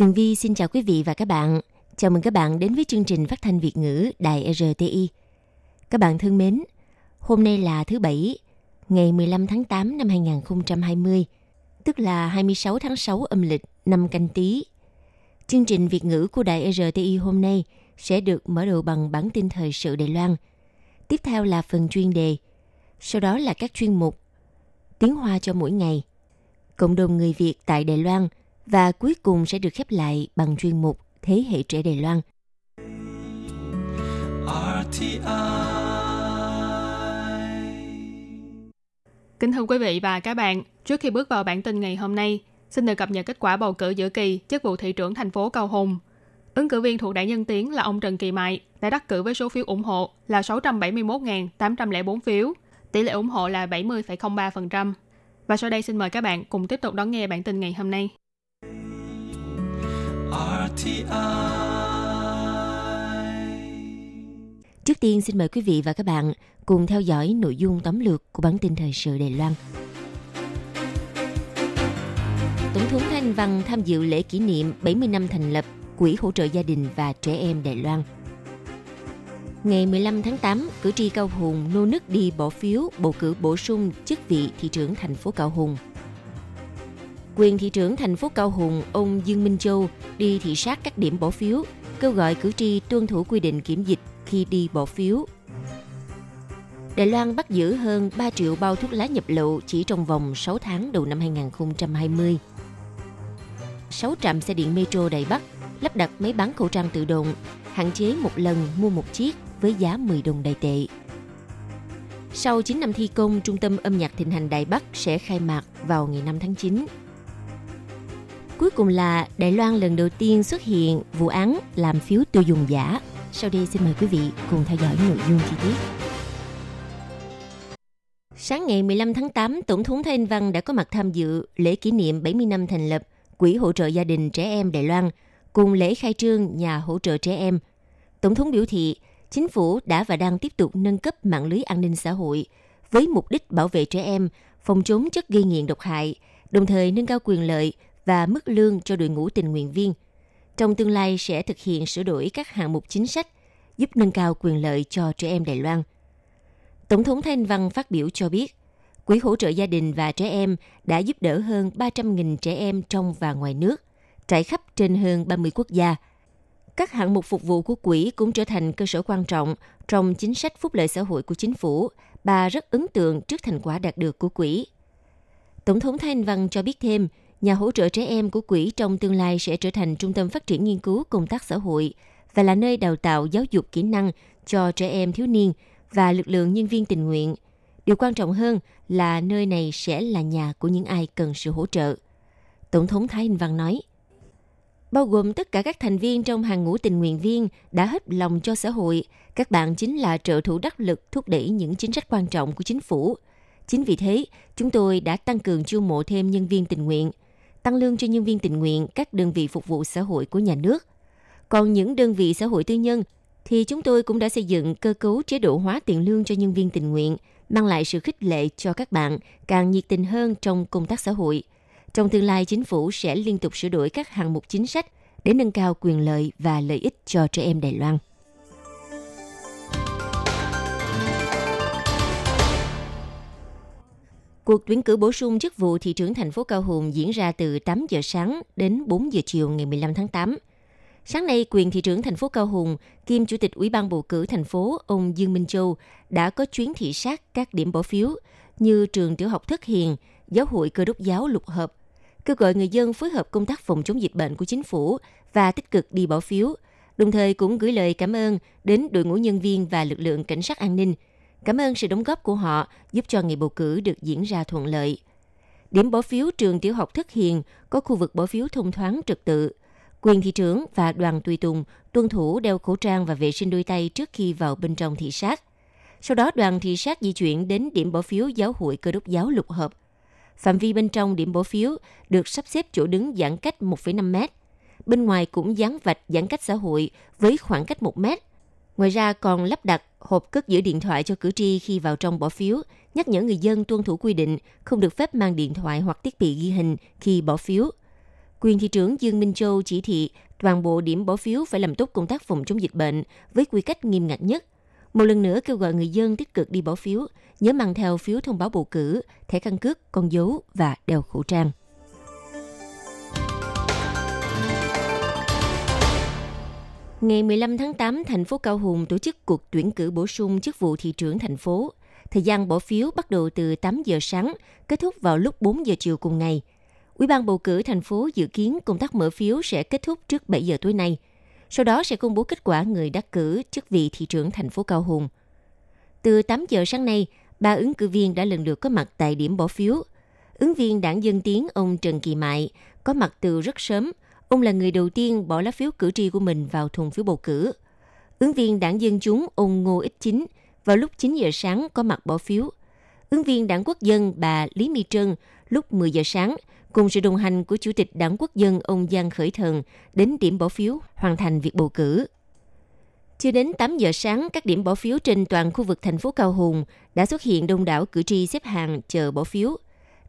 Tường Vi xin chào quý vị và các bạn. Chào mừng các bạn đến với chương trình phát thanh Việt ngữ Đài RTI. Các bạn thân mến, hôm nay là thứ Bảy, ngày 15 tháng 8 năm 2020, tức là 26 tháng 6 âm lịch năm canh tí. Chương trình Việt ngữ của Đài RTI hôm nay sẽ được mở đầu bằng bản tin thời sự Đài Loan. Tiếp theo là phần chuyên đề, sau đó là các chuyên mục Tiếng Hoa cho mỗi ngày, Cộng đồng người Việt tại Đài Loan và cuối cùng sẽ được khép lại bằng chuyên mục Thế hệ trẻ Đài Loan. Kính thưa quý vị và các bạn, trước khi bước vào bản tin ngày hôm nay, xin được cập nhật kết quả bầu cử giữa kỳ chức vụ thị trưởng thành phố Cao Hùng. Ứng cử viên thuộc đảng Nhân Tiến là ông Trần Kỳ Mại đã đắc cử với số phiếu ủng hộ là 671.804 phiếu, tỷ lệ ủng hộ là 70,03%. Và sau đây xin mời các bạn cùng tiếp tục đón nghe bản tin ngày hôm nay. Trước tiên xin mời quý vị và các bạn cùng theo dõi nội dung tóm lược của bản tin thời sự Đài Loan. Tổng thống Thanh Văn tham dự lễ kỷ niệm 70 năm thành lập Quỹ hỗ trợ gia đình và trẻ em Đài Loan. Ngày 15 tháng 8, cử tri Cao Hùng nô nức đi bỏ phiếu bầu cử bổ sung chức vị thị trưởng thành phố Cao Hùng. Quyền thị trưởng thành phố Cao Hùng, ông Dương Minh Châu đi thị sát các điểm bỏ phiếu, kêu gọi cử tri tuân thủ quy định kiểm dịch khi đi bỏ phiếu. Đài Loan bắt giữ hơn 3 triệu bao thuốc lá nhập lậu chỉ trong vòng 6 tháng đầu năm 2020. 6 trạm xe điện metro Đài Bắc lắp đặt máy bán khẩu trang tự động, hạn chế một lần mua một chiếc với giá 10 đồng Đài tệ. Sau 9 năm thi công, Trung tâm âm nhạc thịnh hành Đài Bắc sẽ khai mạc vào ngày 5 tháng 9. Cuối cùng là Đài Loan lần đầu tiên xuất hiện vụ án làm phiếu tiêu dùng giả. Sau đây xin mời quý vị cùng theo dõi nội dung chi tiết. Sáng ngày 15 tháng 8, Tổng thống Thái Anh Văn đã có mặt tham dự lễ kỷ niệm 70 năm thành lập Quỹ hỗ trợ gia đình trẻ em Đài Loan cùng lễ khai trương nhà hỗ trợ trẻ em. Tổng thống biểu thị, chính phủ đã và đang tiếp tục nâng cấp mạng lưới an ninh xã hội với mục đích bảo vệ trẻ em, phòng chống chất gây nghiện độc hại, đồng thời nâng cao quyền lợi và mức lương cho đội ngũ tình nguyện viên. Trong tương lai sẽ thực hiện sửa đổi các hạng mục chính sách giúp nâng cao quyền lợi cho trẻ em Đài Loan. Tổng thống Thanh Văn phát biểu cho biết, Quỹ hỗ trợ gia đình và trẻ em đã giúp đỡ hơn 300.000 trẻ em trong và ngoài nước, trải khắp trên hơn 30 quốc gia. Các hạng mục phục vụ của quỹ cũng trở thành cơ sở quan trọng trong chính sách phúc lợi xã hội của chính phủ. Bà rất ấn tượng trước thành quả đạt được của quỹ. Tổng thống Thanh Văn cho biết thêm, nhà hỗ trợ trẻ em của quỹ trong tương lai sẽ trở thành trung tâm phát triển nghiên cứu công tác xã hội và là nơi đào tạo giáo dục kỹ năng cho trẻ em thiếu niên và lực lượng nhân viên tình nguyện. Điều quan trọng hơn là nơi này sẽ là nhà của những ai cần sự hỗ trợ. Tổng thống Thái Anh Văn nói, bao gồm tất cả các thành viên trong hàng ngũ tình nguyện viên đã hết lòng cho xã hội, các bạn chính là trợ thủ đắc lực thúc đẩy những chính sách quan trọng của chính phủ. Chính vì thế, chúng tôi đã tăng cường chiêu mộ thêm nhân viên tình nguyện, tăng lương cho nhân viên tình nguyện các đơn vị phục vụ xã hội của nhà nước. Còn những đơn vị xã hội tư nhân thì chúng tôi cũng đã xây dựng cơ cấu chế độ hóa tiền lương cho nhân viên tình nguyện, mang lại sự khích lệ cho các bạn càng nhiệt tình hơn trong công tác xã hội. Trong tương lai, chính phủ sẽ liên tục sửa đổi các hạng mục chính sách để nâng cao quyền lợi và lợi ích cho trẻ em Đài Loan. Cuộc tuyển cử bổ sung chức vụ thị trưởng thành phố Cao Hùng diễn ra từ 8 giờ sáng đến 4 giờ chiều ngày 15 tháng 8. Sáng nay, quyền thị trưởng thành phố Cao Hùng kiêm chủ tịch Ủy ban bầu cử thành phố ông Dương Minh Châu đã có chuyến thị sát các điểm bỏ phiếu như trường tiểu học Thất Hiền, giáo hội cơ đốc giáo lục hợp, kêu gọi người dân phối hợp công tác phòng chống dịch bệnh của chính phủ và tích cực đi bỏ phiếu, đồng thời cũng gửi lời cảm ơn đến đội ngũ nhân viên và lực lượng cảnh sát an ninh. Cảm ơn sự đóng góp của họ giúp cho ngày bầu cử được diễn ra thuận lợi. Điểm bỏ phiếu trường tiểu học thất Hiền có khu vực bỏ phiếu thông thoáng trật tự. Quyền thị trưởng và đoàn tùy tùng tuân thủ đeo khẩu trang và vệ sinh đôi tay trước khi vào bên trong thị sát. Sau đó đoàn thị sát di chuyển đến điểm bỏ phiếu giáo hội cơ đốc giáo lục hợp. Phạm vi bên trong điểm bỏ phiếu được sắp xếp chỗ đứng giãn cách 1,5 mét. Bên ngoài cũng dán vạch giãn cách xã hội với khoảng cách 1 mét. Ngoài ra còn lắp đặt hộp cất giữ điện thoại cho cử tri khi vào trong bỏ phiếu, nhắc nhở người dân tuân thủ quy định không được phép mang điện thoại hoặc thiết bị ghi hình khi bỏ phiếu. Quyền thị trưởng Dương Minh Châu chỉ thị toàn bộ điểm bỏ phiếu phải làm tốt công tác phòng chống dịch bệnh với quy cách nghiêm ngặt nhất. Một lần nữa kêu gọi người dân tích cực đi bỏ phiếu, nhớ mang theo phiếu thông báo bầu cử, thẻ căn cước, con dấu và đeo khẩu trang. Ngày 15 tháng 8, thành phố Cao Hùng tổ chức cuộc tuyển cử bổ sung chức vụ thị trưởng thành phố. Thời gian bỏ phiếu bắt đầu từ 8 giờ sáng, kết thúc vào lúc 4 giờ chiều cùng ngày. Ủy ban bầu cử thành phố dự kiến công tác mở phiếu sẽ kết thúc trước 7 giờ tối nay. Sau đó sẽ công bố kết quả người đắc cử chức vị thị trưởng thành phố Cao Hùng. Từ 8 giờ sáng nay, ba ứng cử viên đã lần lượt có mặt tại điểm bỏ phiếu. Ứng viên đảng Dân Tiến ông Trần Kỳ Mại có mặt từ rất sớm. Ông là người đầu tiên bỏ lá phiếu cử tri của mình vào thùng phiếu bầu cử. Ứng viên đảng Dân Chúng ông Ngô Ích Chính vào lúc 9 giờ sáng có mặt bỏ phiếu. Ứng viên đảng Quốc dân bà Lý My Trân lúc 10 giờ sáng cùng sự đồng hành của Chủ tịch Đảng Quốc dân ông Giang Khởi Thần đến điểm bỏ phiếu hoàn thành việc bầu cử. Chưa đến 8 giờ sáng, các điểm bỏ phiếu trên toàn khu vực thành phố Cao Hùng đã xuất hiện đông đảo cử tri xếp hàng chờ bỏ phiếu.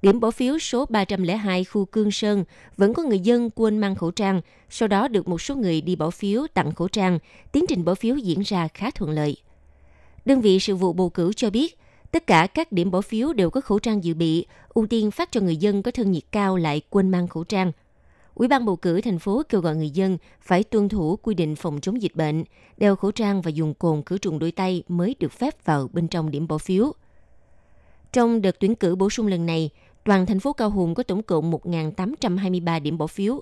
Điểm bỏ phiếu số 302 khu Cương Sơn vẫn có người dân quên mang khẩu trang, sau đó được một số người đi bỏ phiếu tặng khẩu trang, tiến trình bỏ phiếu diễn ra khá thuận lợi. Đơn vị sự vụ bầu cử cho biết, tất cả các điểm bỏ phiếu đều có khẩu trang dự bị, ưu tiên phát cho người dân có thân nhiệt cao lại quên mang khẩu trang. Ủy ban bầu cử thành phố kêu gọi người dân phải tuân thủ quy định phòng chống dịch bệnh, đeo khẩu trang và dùng cồn khử trùng đôi tay mới được phép vào bên trong điểm bỏ phiếu. Trong đợt tuyển cử bổ sung lần này, toàn thành phố Cao Hùng có tổng cộng 1.823 điểm bỏ phiếu.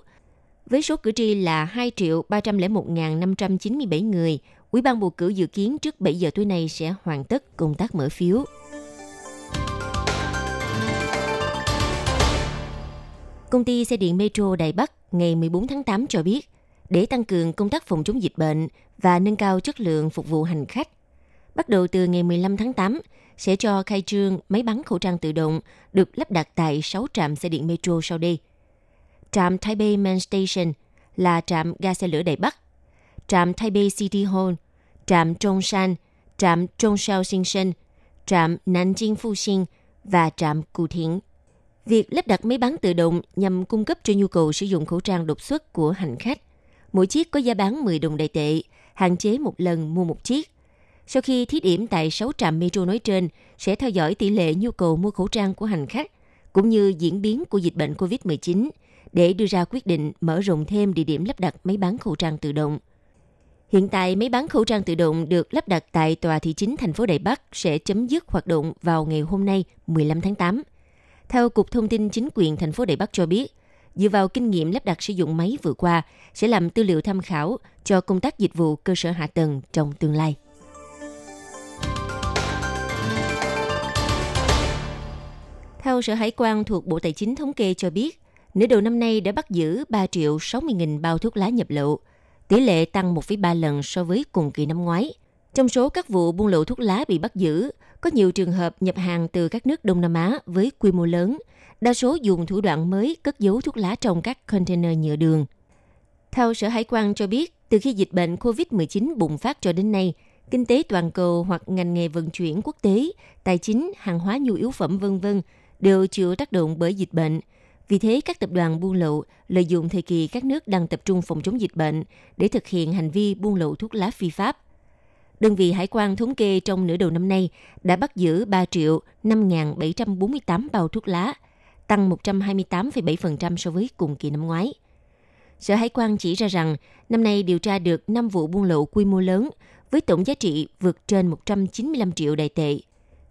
Với số cử tri là 2 triệu 301.597 người, Ủy ban bầu cử dự kiến trước 7 giờ tối nay sẽ hoàn tất công tác mở phiếu. Công ty xe điện Metro Đài Bắc ngày 14 tháng 8 cho biết, để tăng cường công tác phòng chống dịch bệnh và nâng cao chất lượng phục vụ hành khách, bắt đầu từ ngày 15 tháng 8 sẽ cho khai trương máy bắn khẩu trang tự động được lắp đặt tại 6 trạm xe điện Metro sau đây. Trạm Taipei Main Station là trạm ga xe lửa Đài Bắc, trạm Taipei City Hall, trạm Zhongshan, trạm Zhongshao Xinsheng, trạm Nanjing Fuxing và trạm Cù Thiện. Việc lắp đặt máy bán tự động nhằm cung cấp cho nhu cầu sử dụng khẩu trang đột xuất của hành khách. Mỗi chiếc có giá bán 10 đồng đại tệ, hạn chế một lần mua một chiếc. Sau khi thí điểm tại 6 trạm metro nói trên, sẽ theo dõi tỷ lệ nhu cầu mua khẩu trang của hành khách, cũng như diễn biến của dịch bệnh COVID-19, để đưa ra quyết định mở rộng thêm địa điểm lắp đặt máy bán khẩu trang tự động. Hiện tại, máy bán khẩu trang tự động được lắp đặt tại tòa thị chính thành phố Đài Bắc sẽ chấm dứt hoạt động vào ngày hôm nay 15 tháng 8. Theo Cục Thông tin Chính quyền thành phố Đài Bắc cho biết, dựa vào kinh nghiệm lắp đặt sử dụng máy vừa qua sẽ làm tư liệu tham khảo cho công tác dịch vụ cơ sở hạ tầng trong tương lai. Theo Sở Hải quan thuộc Bộ Tài chính thống kê cho biết, nửa đầu năm nay đã bắt giữ 3 triệu 60 nghìn bao thuốc lá nhập lậu, tỷ lệ tăng 1,3 lần so với cùng kỳ năm ngoái. Trong số các vụ buôn lậu thuốc lá bị bắt giữ, có nhiều trường hợp nhập hàng từ các nước Đông Nam Á với quy mô lớn, đa số dùng thủ đoạn mới cất giấu thuốc lá trong các container nhựa đường. Theo Sở Hải quan cho biết, từ khi dịch bệnh COVID-19 bùng phát cho đến nay, kinh tế toàn cầu hoặc ngành nghề vận chuyển quốc tế, tài chính, hàng hóa nhu yếu phẩm vân vân đều chịu tác động bởi dịch bệnh. Vì thế, các tập đoàn buôn lậu lợi dụng thời kỳ các nước đang tập trung phòng chống dịch bệnh để thực hiện hành vi buôn lậu thuốc lá phi pháp – đơn vị hải quan thống kê trong nửa đầu năm nay đã bắt giữ 3 triệu 5.748 bao thuốc lá, tăng 128,7% so với cùng kỳ năm ngoái. Sở Hải quan chỉ ra rằng năm nay điều tra được 5 vụ buôn lậu quy mô lớn với tổng giá trị vượt trên 195 triệu đại tệ.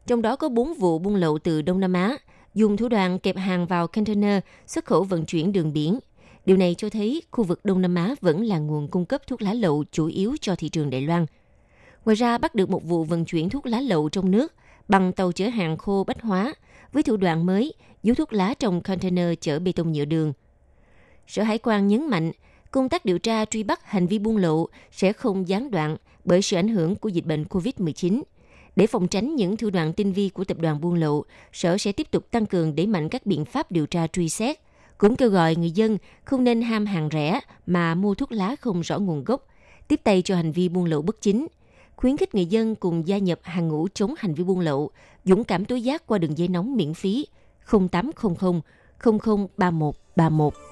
Trong đó có 4 vụ buôn lậu từ Đông Nam Á, dùng thủ đoạn kẹp hàng vào container xuất khẩu vận chuyển đường biển. Điều này cho thấy khu vực Đông Nam Á vẫn là nguồn cung cấp thuốc lá lậu chủ yếu cho thị trường Đài Loan – Ngoài ra bắt được một vụ vận chuyển thuốc lá lậu trong nước bằng tàu chở hàng khô bách hóa với thủ đoạn mới dấu thuốc lá trong container chở bê tông nhựa đường. Sở Hải quan nhấn mạnh, công tác điều tra truy bắt hành vi buôn lậu sẽ không gián đoạn bởi sự ảnh hưởng của dịch bệnh COVID-19. Để phòng tránh những thủ đoạn tinh vi của tập đoàn buôn lậu, Sở sẽ tiếp tục tăng cường đẩy mạnh các biện pháp điều tra truy xét, cũng kêu gọi người dân không nên ham hàng rẻ mà mua thuốc lá không rõ nguồn gốc, tiếp tay cho hành vi buôn lậu bất chính, khuyến khích người dân cùng gia nhập hàng ngũ chống hành vi buôn lậu, dũng cảm tố giác qua đường dây nóng miễn phí 0800 003131.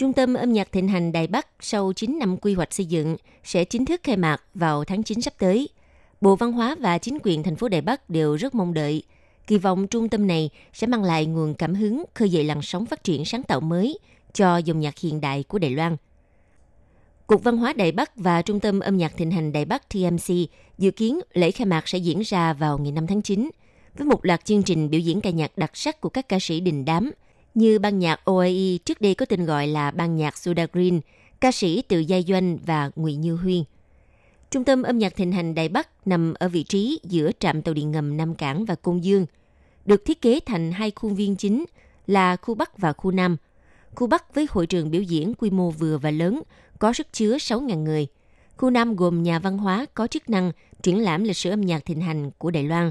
Trung tâm âm nhạc thịnh hành Đài Bắc sau 9 năm quy hoạch xây dựng sẽ chính thức khai mạc vào tháng 9 sắp tới. Bộ Văn hóa và chính quyền thành phố Đài Bắc đều rất mong đợi. Kỳ vọng trung tâm này sẽ mang lại nguồn cảm hứng, khơi dậy làn sóng phát triển sáng tạo mới cho dòng nhạc hiện đại của Đài Loan. Cục Văn hóa Đài Bắc và Trung tâm âm nhạc thịnh hành Đài Bắc TMC dự kiến lễ khai mạc sẽ diễn ra vào ngày 5 tháng 9 với một loạt chương trình biểu diễn ca nhạc đặc sắc của các ca sĩ đình đám như ban nhạc OAE trước đây có tên gọi là ban nhạc Suda Green, ca sĩ Từ Gia Doanh và Nguyễn Như Huyên. Trung tâm âm nhạc thịnh hành Đài Bắc nằm ở vị trí giữa trạm tàu điện ngầm Nam Cảng và Côn Dương, được thiết kế thành hai khuôn viên chính là khu Bắc và khu Nam. Khu Bắc với hội trường biểu diễn quy mô vừa và lớn, có sức chứa 6.000 người. Khu Nam gồm nhà văn hóa có chức năng triển lãm lịch sử âm nhạc thịnh hành của Đài Loan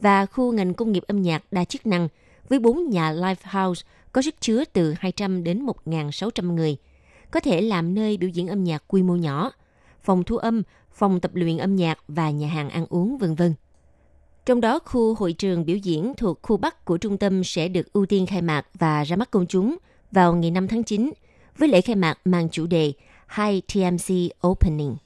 và khu ngành công nghiệp âm nhạc đa chức năng với bốn nhà live house có sức chứa từ 200 đến 1.600 người, có thể làm nơi biểu diễn âm nhạc quy mô nhỏ, phòng thu âm, phòng tập luyện âm nhạc và nhà hàng ăn uống, vân vân. Trong đó, khu hội trường biểu diễn thuộc khu Bắc của trung tâm sẽ được ưu tiên khai mạc và ra mắt công chúng vào ngày 5 tháng 9, với lễ khai mạc mang chủ đề High TMC Opening.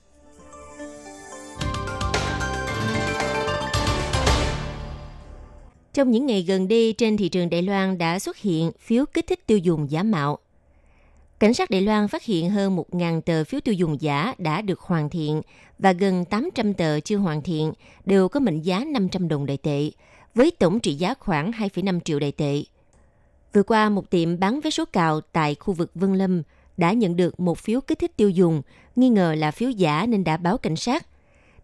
Trong những ngày gần đây, trên thị trường Đài Loan đã xuất hiện phiếu kích thích tiêu dùng giả mạo. Cảnh sát Đài Loan phát hiện hơn 1.000 tờ phiếu tiêu dùng giả đã được hoàn thiện và gần 800 tờ chưa hoàn thiện đều có mệnh giá 500 đồng đại tệ, với tổng trị giá khoảng 2,5 triệu đại tệ. Vừa qua, một tiệm bán vé số cào tại khu vực Vân Lâm đã nhận được một phiếu kích thích tiêu dùng, nghi ngờ là phiếu giả nên đã báo cảnh sát.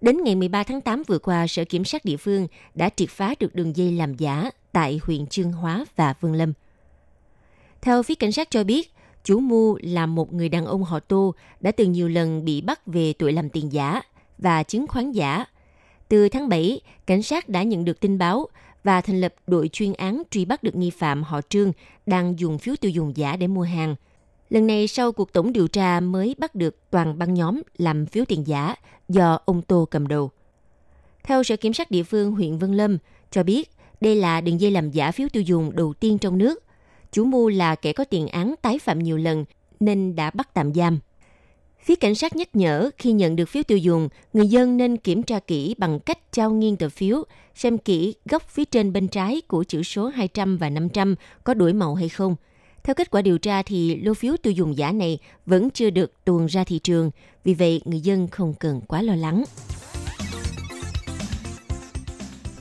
Đến ngày 13 tháng 8 vừa qua, Sở Kiểm sát địa phương đã triệt phá được đường dây làm giả tại huyện Trương Hóa và Vương Lâm. Theo phía cảnh sát cho biết, chủ mưu là một người đàn ông họ Tô đã từng nhiều lần bị bắt về tội làm tiền giả và chứng khoán giả. Từ tháng 7, cảnh sát đã nhận được tin báo và thành lập đội chuyên án truy bắt được nghi phạm họ Trương đang dùng phiếu tiêu dùng giả để mua hàng. Lần này sau cuộc tổng điều tra mới bắt được toàn băng nhóm làm phiếu tiền giả do ông Tô cầm đầu. Theo Sở Kiểm sát địa phương huyện Vân Lâm cho biết, đây là đường dây làm giả phiếu tiêu dùng đầu tiên trong nước. Chủ mưu là kẻ có tiền án tái phạm nhiều lần nên đã bắt tạm giam. Phía cảnh sát nhắc nhở khi nhận được phiếu tiêu dùng, người dân nên kiểm tra kỹ bằng cách trao nghiêng tờ phiếu, xem kỹ góc phía trên bên trái của chữ số 200 và 500 có đổi màu hay không. Theo kết quả điều tra thì lô phiếu tiêu dùng giả này vẫn chưa được tuồn ra thị trường, vì vậy người dân không cần quá lo lắng.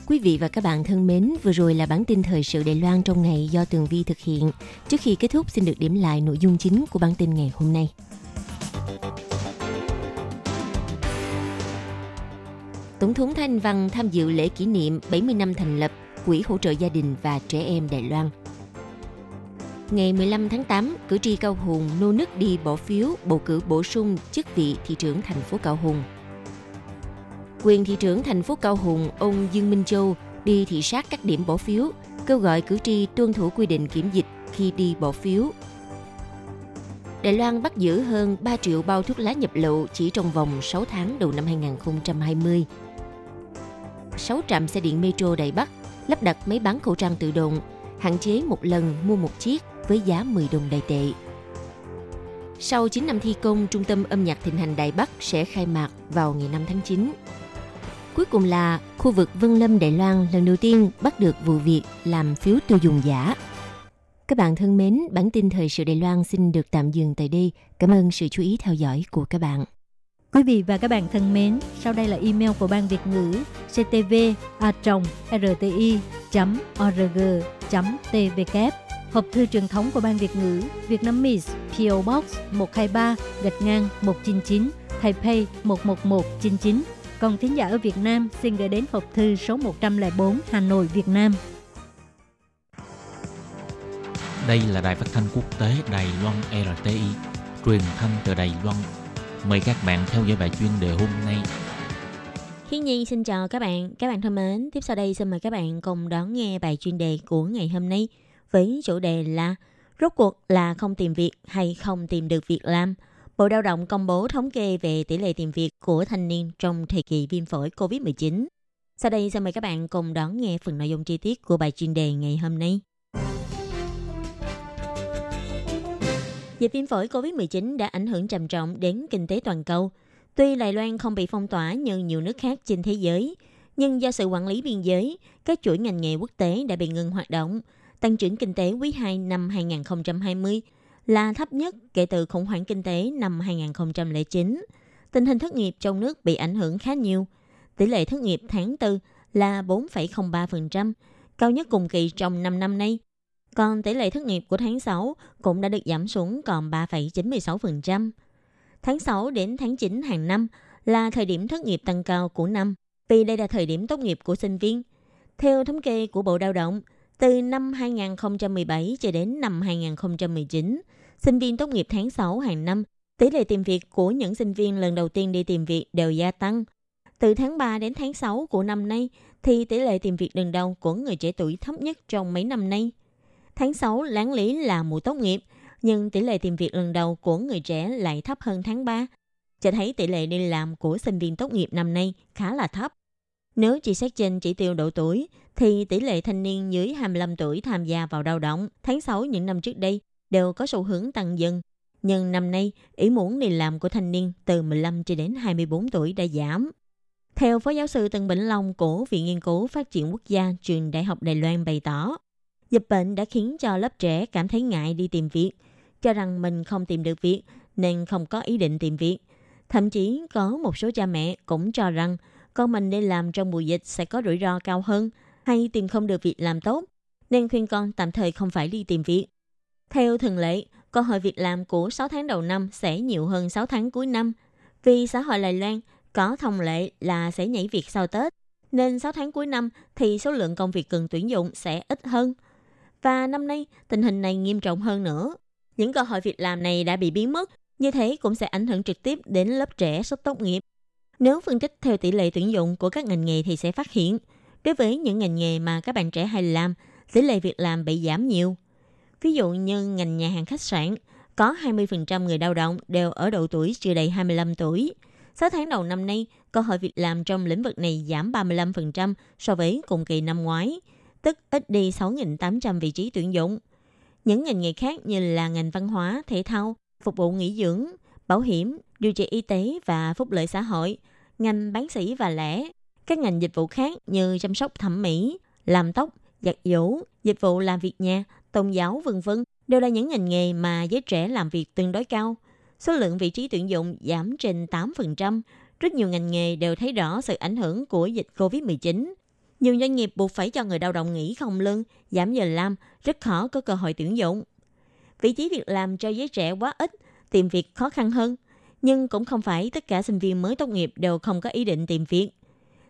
Quý vị và các bạn thân mến, vừa rồi là bản tin thời sự Đài Loan trong ngày do Tường Vi thực hiện. Trước khi kết thúc xin được điểm lại nội dung chính của bản tin ngày hôm nay. Tổng thống Thanh Văn tham dự lễ kỷ niệm 70 năm thành lập Quỹ hỗ trợ gia đình và trẻ em Đài Loan. Ngày 15 tháng 8, cử tri Cao Hùng nô nức đi bỏ phiếu bầu cử bổ sung chức vị thị trưởng thành phố Cao Hùng. Quyền thị trưởng thành phố Cao Hùng, ông Dương Minh Châu đi thị sát các điểm bỏ phiếu, kêu gọi cử tri tuân thủ quy định kiểm dịch khi đi bỏ phiếu. Đài Loan bắt giữ hơn 3 triệu bao thuốc lá nhập lậu chỉ trong vòng 6 tháng đầu năm 2020. 6 trạm xe điện metro Đài Bắc lắp đặt máy bán khẩu trang tự động, hạn chế một lần mua một chiếc với giá 10 đồng đại tệ. Sau 9 năm thi công, Trung tâm âm nhạc thịnh hành Đài Bắc sẽ khai mạc vào ngày 5 tháng 9. Cuối cùng là khu vực Vân Lâm Đài Loan lần đầu tiên bắt được vụ việc làm phiếu tiêu dùng giả. Các bạn thân mến, bản tin thời sự Đài Loan xin được tạm dừng tại đây. Cảm ơn sự chú ý theo dõi của các bạn. Quý vị và các bạn thân mến, sau đây là email của Ban Việt ngữ ctv a rti org tvk Hộp thư truyền thống của Ban Việt ngữ Việt Nam Miss PO Box 123 gạch ngang 199 Taipei 11199 Còn thính giả ở Việt Nam xin gửi đến hộp thư số 104 Hà Nội, Việt Nam. Đây là đài phát thanh quốc tế Đài Loan RTI, truyền thanh từ Đài Loan. Mời các bạn theo dõi bài chuyên đề hôm nay. Hi Nhi xin chào các bạn. Các bạn thân mến, tiếp sau đây xin mời các bạn cùng đón nghe bài chuyên đề của ngày hôm nay với chủ đề là Rốt cuộc là không tìm việc hay không tìm được việc làm? Bộ Lao động công bố thống kê về tỷ lệ tìm việc của thanh niên trong thời kỳ viêm phổi COVID-19. Sau đây xin mời các bạn cùng đón nghe phần nội dung chi tiết của bài chuyên đề ngày hôm nay. Dịch viêm phổi COVID-19 đã ảnh hưởng trầm trọng đến kinh tế toàn cầu. Tuy Đài Loan không bị phong tỏa như nhiều nước khác trên thế giới, nhưng do sự quản lý biên giới, các chuỗi ngành nghề quốc tế đã bị ngừng hoạt động. Tăng trưởng kinh tế quý 2 năm 2020 là thấp nhất kể từ khủng hoảng kinh tế năm 2009. Tình hình thất nghiệp trong nước bị ảnh hưởng khá nhiều. Tỷ lệ thất nghiệp tháng 4 là 4,03%, cao nhất cùng kỳ trong 5 năm nay. Còn tỷ lệ thất nghiệp của tháng 6 cũng đã được giảm xuống còn 3,96%. Tháng 6 đến tháng 9 hàng năm là thời điểm thất nghiệp tăng cao của năm, vì đây là thời điểm tốt nghiệp của sinh viên. Theo thống kê của Bộ Đào động, từ năm 2017 cho đến năm 2019, sinh viên tốt nghiệp tháng 6 hàng năm, tỷ lệ tìm việc của những sinh viên lần đầu tiên đi tìm việc đều gia tăng. Từ tháng 3 đến tháng 6 của năm nay, thì tỷ lệ tìm việc lần đầu của người trẻ tuổi thấp nhất trong mấy năm nay. Tháng 6 láng lý là mùa tốt nghiệp, nhưng tỷ lệ tìm việc lần đầu của người trẻ lại thấp hơn tháng 3, cho thấy tỷ lệ đi làm của sinh viên tốt nghiệp năm nay khá là thấp. Nếu chỉ xét trên chỉ tiêu độ tuổi, thì tỷ lệ thanh niên dưới 25 tuổi tham gia vào lao động tháng 6 những năm trước đây đều có xu hướng tăng dần. Nhưng năm nay, ý muốn đi làm của thanh niên từ 15 cho đến 24 tuổi đã giảm. Theo Phó Giáo sư Tân Bỉnh Long của Viện Nghiên cứu Phát triển Quốc gia Trường Đại học Đài Loan bày tỏ, dịch bệnh đã khiến cho lớp trẻ cảm thấy ngại đi tìm việc, cho rằng mình không tìm được việc nên không có ý định tìm việc. Thậm chí có một số cha mẹ cũng cho rằng con mình đi làm trong mùa dịch sẽ có rủi ro cao hơn hay tìm không được việc làm tốt, nên khuyên con tạm thời không phải đi tìm việc. Theo thường lệ, cơ hội việc làm của 6 tháng đầu năm sẽ nhiều hơn 6 tháng cuối năm, vì xã hội Đài Loan có thông lệ là sẽ nhảy việc sau Tết, nên 6 tháng cuối năm thì số lượng công việc cần tuyển dụng sẽ ít hơn. Và năm nay, tình hình này nghiêm trọng hơn nữa. Những cơ hội việc làm này đã bị biến mất, như thế cũng sẽ ảnh hưởng trực tiếp đến lớp trẻ sắp tốt nghiệp. Nếu phân tích theo tỷ lệ tuyển dụng của các ngành nghề thì sẽ phát hiện, đối với những ngành nghề mà các bạn trẻ hay làm, tỷ lệ việc làm bị giảm nhiều. Ví dụ như ngành nhà hàng khách sạn, có 20% người lao động đều ở độ tuổi chưa đầy 25 tuổi. 6 tháng đầu năm nay, cơ hội việc làm trong lĩnh vực này giảm 35% so với cùng kỳ năm ngoái, tức ít đi 6.800 vị trí tuyển dụng. Những ngành nghề khác như là ngành văn hóa, thể thao, phục vụ nghỉ dưỡng, bảo hiểm, điều trị y tế và phúc lợi xã hội, ngành bán sỉ và lẻ, các ngành dịch vụ khác như chăm sóc thẩm mỹ, làm tóc, giặt giũ, dịch vụ làm việc nhà, tôn giáo vân vân đều là những ngành nghề mà giới trẻ làm việc tương đối cao. Số lượng vị trí tuyển dụng giảm trên 8%. Rất nhiều ngành nghề đều thấy rõ sự ảnh hưởng của dịch COVID-19. Nhiều doanh nghiệp buộc phải cho người lao động nghỉ không lương, giảm giờ làm, rất khó có cơ hội tuyển dụng. Vị trí việc làm cho giới trẻ quá ít, tìm việc khó khăn hơn. Nhưng cũng không phải tất cả sinh viên mới tốt nghiệp đều không có ý định tìm việc.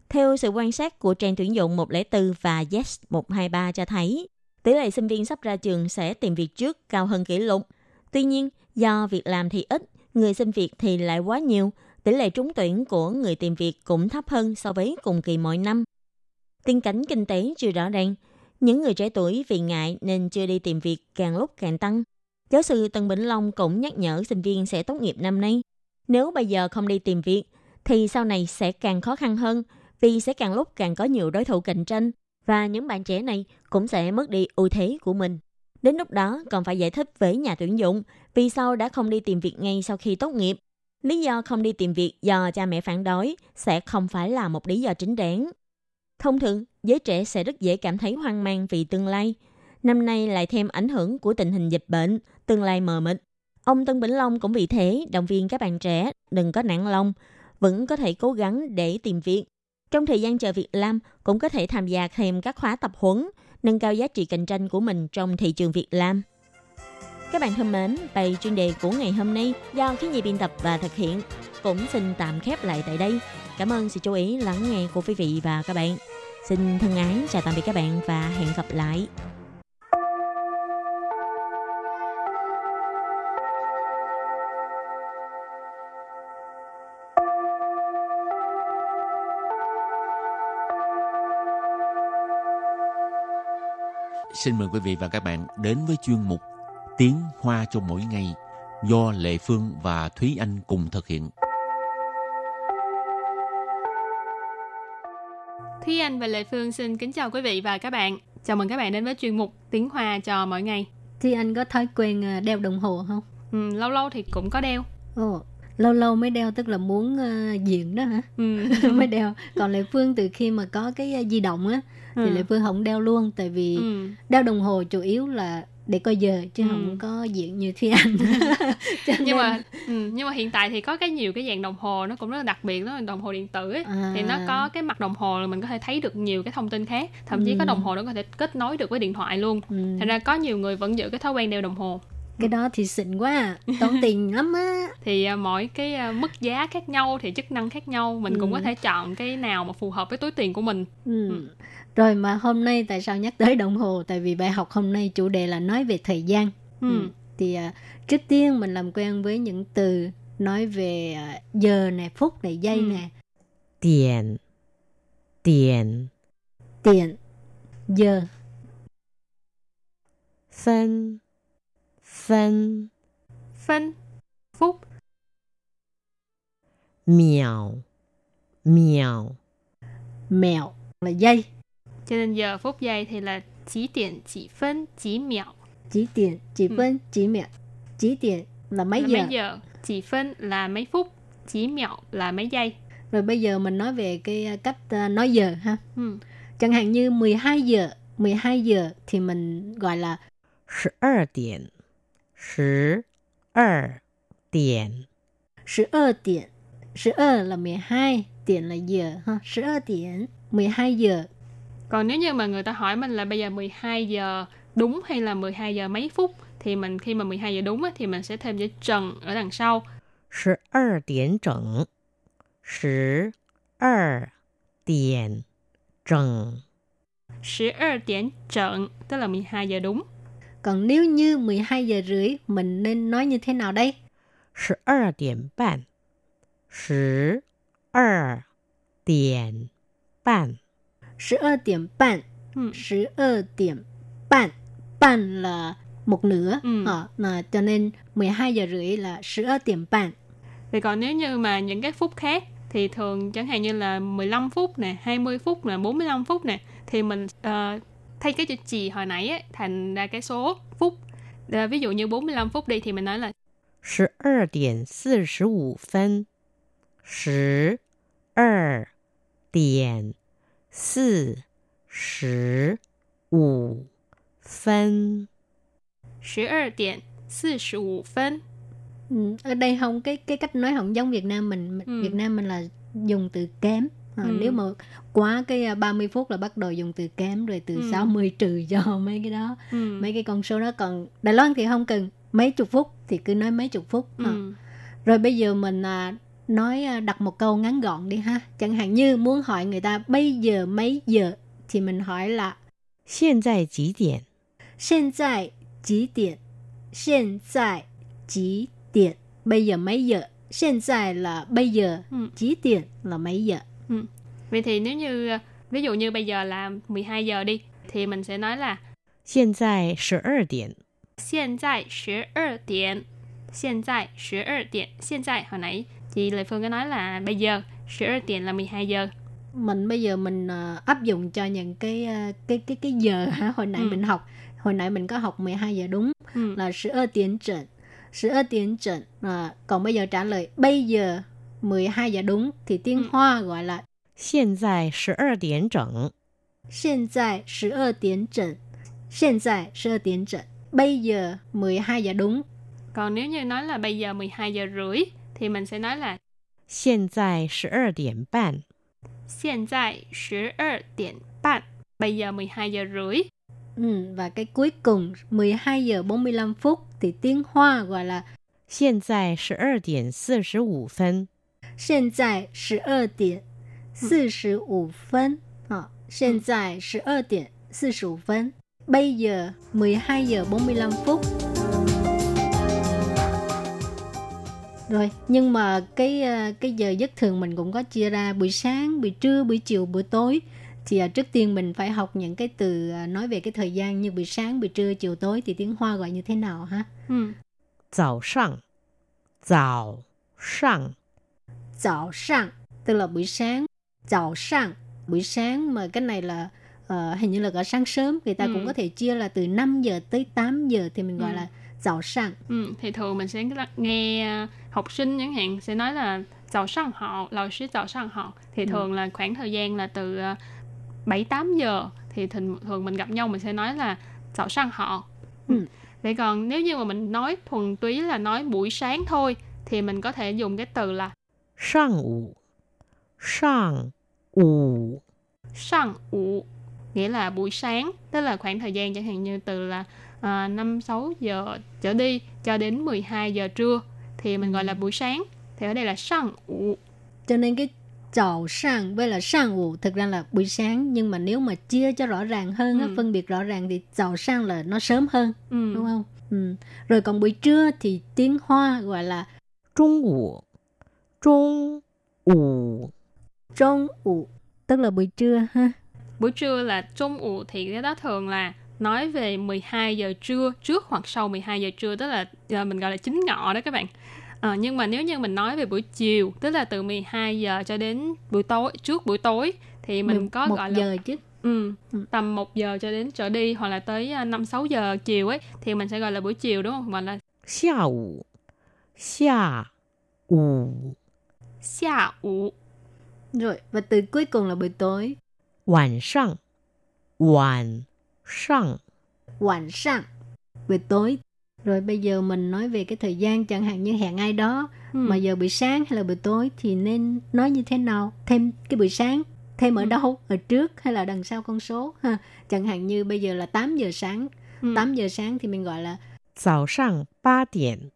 Theo sự quan sát của trang tuyển dụng 104 và Yes 123 cho thấy, tỷ lệ sinh viên sắp ra trường sẽ tìm việc trước cao hơn kỷ lục. Tuy nhiên, do việc làm thì ít, người xin việc thì lại quá nhiều, tỷ lệ trúng tuyển của người tìm việc cũng thấp hơn so với cùng kỳ mọi năm. Tiên cảnh kinh tế chưa rõ ràng, những người trẻ tuổi vì ngại nên chưa đi tìm việc càng lúc càng tăng. Giáo sư Tân Bỉnh Long cũng nhắc nhở sinh viên sẽ tốt nghiệp năm nay. Nếu bây giờ không đi tìm việc, thì sau này sẽ càng khó khăn hơn vì sẽ càng lúc càng có nhiều đối thủ cạnh tranh và những bạn trẻ này cũng sẽ mất đi ưu thế của mình. Đến lúc đó còn phải giải thích với nhà tuyển dụng vì sao đã không đi tìm việc ngay sau khi tốt nghiệp. Lý do không đi tìm việc do cha mẹ phản đối sẽ không phải là một lý do chính đáng. Thông thường, giới trẻ sẽ rất dễ cảm thấy hoang mang vì tương lai. Năm nay lại thêm ảnh hưởng của tình hình dịch bệnh, tương lai mờ mịt. Ông Tân Bỉnh Long cũng vì thế động viên các bạn trẻ đừng có nản lòng, vẫn có thể cố gắng để tìm việc trong thời gian chờ việc làm, cũng có thể tham gia thêm các khóa tập huấn, nâng cao giá trị cạnh tranh của mình trong thị trường việc làm. Các bạn thân mến, bài chuyên đề của ngày hôm nay do khí Nhi biên tập và thực hiện. cũng xin tạm khép lại tại đây. Cảm ơn sự chú ý lắng nghe của quý vị và các bạn. Xin thân ái chào tạm biệt các bạn và hẹn gặp lại. Xin mời quý vị và các bạn đến với chuyên mục Tiếng Hoa cho mỗi ngày do Lệ Phương và Thúy Anh cùng thực hiện. Thúy Anh và Lệ Phương xin kính chào quý vị và các bạn. Chào mừng các bạn đến với chuyên mục Tiếng Hoa cho mỗi ngày. Thì anh có thói quen à, đeo đồng hồ không? Ừ, lâu lâu thì cũng có đeo. Ồ, lâu lâu mới đeo tức là muốn uh, diện đó hả? Ừ. mới đeo. Còn Lệ Phương từ khi mà có cái uh, di động á thì Ừ. Lệ Phương không đeo luôn tại vì Ừ. đeo đồng hồ chủ yếu là để coi giờ chứ Ừ. không có diện như Thúy Anh. Nhưng nên- mà ừ, nhưng mà hiện tại thì có cái nhiều cái dạng đồng hồ nó cũng rất là đặc biệt đó là đồng hồ điện tử ấy. À. thì nó có cái mặt đồng hồ là mình có thể thấy được nhiều cái thông tin khác thậm chí Ừ. có đồng hồ nó có thể kết nối được với điện thoại luôn Ừ. thành ra có nhiều người vẫn giữ cái thói quen đeo đồng hồ cái đó thì xịn quá à. tốn tiền lắm á thì à, mỗi cái à, mức giá khác nhau thì chức năng khác nhau mình cũng Ừ. có thể chọn cái nào mà phù hợp với túi tiền của mình ừ. rồi mà hôm nay tại sao nhắc tới đồng hồ tại vì bài học hôm nay chủ đề là nói về thời gian ừ. Ừ. thì à, trước tiên mình làm quen với những từ nói về giờ nè phút này giây Ừ. nè 点点 tiền giờ phân, phút mèo. Mèo. Mèo là giây cho nên giờ phút giây thì là chỉ điểm chỉ phân chỉ mèo. Chỉ điểm chỉ ừ. phân chỉ mèo. Chỉ điểm là mấy là giờ? mấy giờ? Chỉ phân là mấy phút chỉ mèo là mấy giây? Rồi bây giờ mình nói về cái à, cách à, nói giờ ha. Ừ. chẳng hạn như 12 giờ 12 giờ thì mình gọi là 12 điểm 点十二点 12 điểm 12 là 12 điểm là giờ ha 12 điểm 12 giờ Còn nếu như mà người ta hỏi mình là bây giờ 12 giờ đúng hay là 12 giờ mấy phút thì mình khi mà 12 giờ đúng á, thì mình sẽ thêm chữ trần ở đằng sau. 12点整十二点整 12 điểm trận tức là 12 giờ đúng. còn nếu như 12 giờ rưỡi mình nên nói như thế nào đây 12点半十二点半 12 điểm半 Ừ. 12 điểm半半là một nửa Ừ. Ờ, là cho nên 12 giờ rưỡi là 12 điểm半 Thì còn nếu như mà những cái phút khác thì thường chẳng hạn như là 15 phút nè, 20 phút nè, 45 phút nè thì mình ờ, thay cái chữ chì hồi nãy ấy, thành ra cái số phút. À, ví dụ như 45 phút đi thì mình nói là 12 điểm 45 phân. 12 điểm 45 phân. 12 điểm 45 phân. Ừ, ở đây không cái cái cách nói không giống Việt Nam mình ừ. Việt Nam mình là dùng từ kém ờ, ừ. nếu mà quá cái à, 30 phút là bắt đầu dùng từ kém rồi từ ừ. 60 trừ cho mấy cái đó ừ. mấy cái con số đó còn Đài Loan thì không cần mấy chục phút thì cứ nói mấy chục phút ừ. Hả? rồi bây giờ mình à, nói à, đặt một câu ngắn gọn đi ha chẳng hạn như muốn hỏi người ta bây giờ mấy giờ thì mình hỏi là hiện tại mấy điểm hiện tại mấy điểm hiện tại mấy điểm bây giờ mấy giờ hiện tại là bây giờ ừ. mấy là mấy giờ ừ. Vậy thì nếu như ờ, ví dụ như bây giờ là 12 giờ đi thì mình sẽ nói là 现在十二点。现在十二点现在十二点现在hồi nãy chị Lê Phương có nói là bây giờ 12 điểm là 12 giờ mình bây giờ mình à, áp dụng cho những cái à, cái cái cái giờ hả hồi nãy Ừ. mình học hồi nãy mình có học 12 giờ đúng ừ. là 12 tiếng trận 12 tiếng trận à, còn bây giờ trả lời bây giờ 12 giờ đúng thì tiếng Ừ. Hoa gọi là 现在十二点整。现在12点整现在12点整 bây giờ 12 giờ đúng còn nếu như nói là bây giờ 12 giờ rưỡi thì mình sẽ nói là 现在十二点半。现在十二点半 bây giờ 12 giờ rưỡi ừ, và cái cuối cùng 12 giờ 45 phút thì tiếng Hoa gọi là 现在十二点四十五分。 现在十二点 四十五分啊，现在十二点四十五分。Bây giờ 12 giờ 45 phút. Rồi, nhưng mà cái ờ, cái giờ giấc thường mình cũng có chia ra buổi sáng, buổi trưa, buổi chiều, buổi tối. Thì à, trước tiên mình phải học những cái từ à, nói về cái thời gian như buổi sáng, buổi trưa, chiều tối thì tiếng Hoa gọi như thế nào ha? Ừ. 早上，早上， 早上tức là buổi sáng. chào sang buổi sáng mà cái này là uh, hình như là ở sáng sớm người ta ừ. cũng có thể chia là từ 5 giờ tới 8 giờ thì mình gọi ừ. là chào sang ừ, thì thường mình sẽ nghe ờ, học sinh chẳng hạn sẽ nói là chào sang họ lão sư chào sang họ thì ừ. thường ừ. là khoảng thời gian là từ ờ, 7 8 giờ thì thường, thường mình gặp nhau mình sẽ nói là chào sang họ ừ. vậy còn nếu như mà mình nói thuần túy là nói buổi sáng thôi thì mình có thể dùng cái từ là sang ngủ sang ủ. Sang ủ nghĩa là buổi sáng, tức là khoảng thời gian chẳng hạn như từ là uh, sáu giờ trở đi cho đến 12 giờ trưa thì mình gọi là buổi sáng. Thì ở đây là sáng ủ. Cho nên cái chào sáng với là sáng ủ thực ra là buổi sáng nhưng mà nếu mà chia cho rõ ràng hơn ừ. phân biệt rõ ràng thì chào sáng là nó sớm hơn ừ. đúng không ừ. rồi còn buổi trưa thì tiếng hoa gọi là trung ủ trung ủ Trung ủ, tức là buổi trưa ha. Buổi trưa là trung ủ thì cái đó thường là nói về 12 giờ trưa trước hoặc sau 12 giờ trưa tức là, là mình gọi là chính ngọ đó các bạn. À, nhưng mà nếu như mình nói về buổi chiều tức là từ 12 giờ cho đến buổi tối trước buổi tối thì mình 11 có gọi là giờ chứ. Ừ, ừ. tầm 1 giờ cho đến trở đi hoặc là tới à, 5 6 giờ chiều ấy thì mình sẽ gọi là buổi chiều đúng không? Gọi là xiao xiao wu. Xiao wu Rồi và từ cuối cùng là buổi tối. 晚上，晚上， 晚上buổi tối. Rồi bây giờ mình nói về cái thời gian chẳng hạn như hẹn ai đó Ừ. mà giờ buổi sáng hay là buổi tối thì nên nói như thế nào? Thêm cái buổi sáng thêm ở Ừ. đâu? Ở trước hay là đằng sau con số ha? Chẳng hạn như bây giờ là 8 giờ sáng. Ừ. 8 giờ sáng thì mình gọi là 早上八点，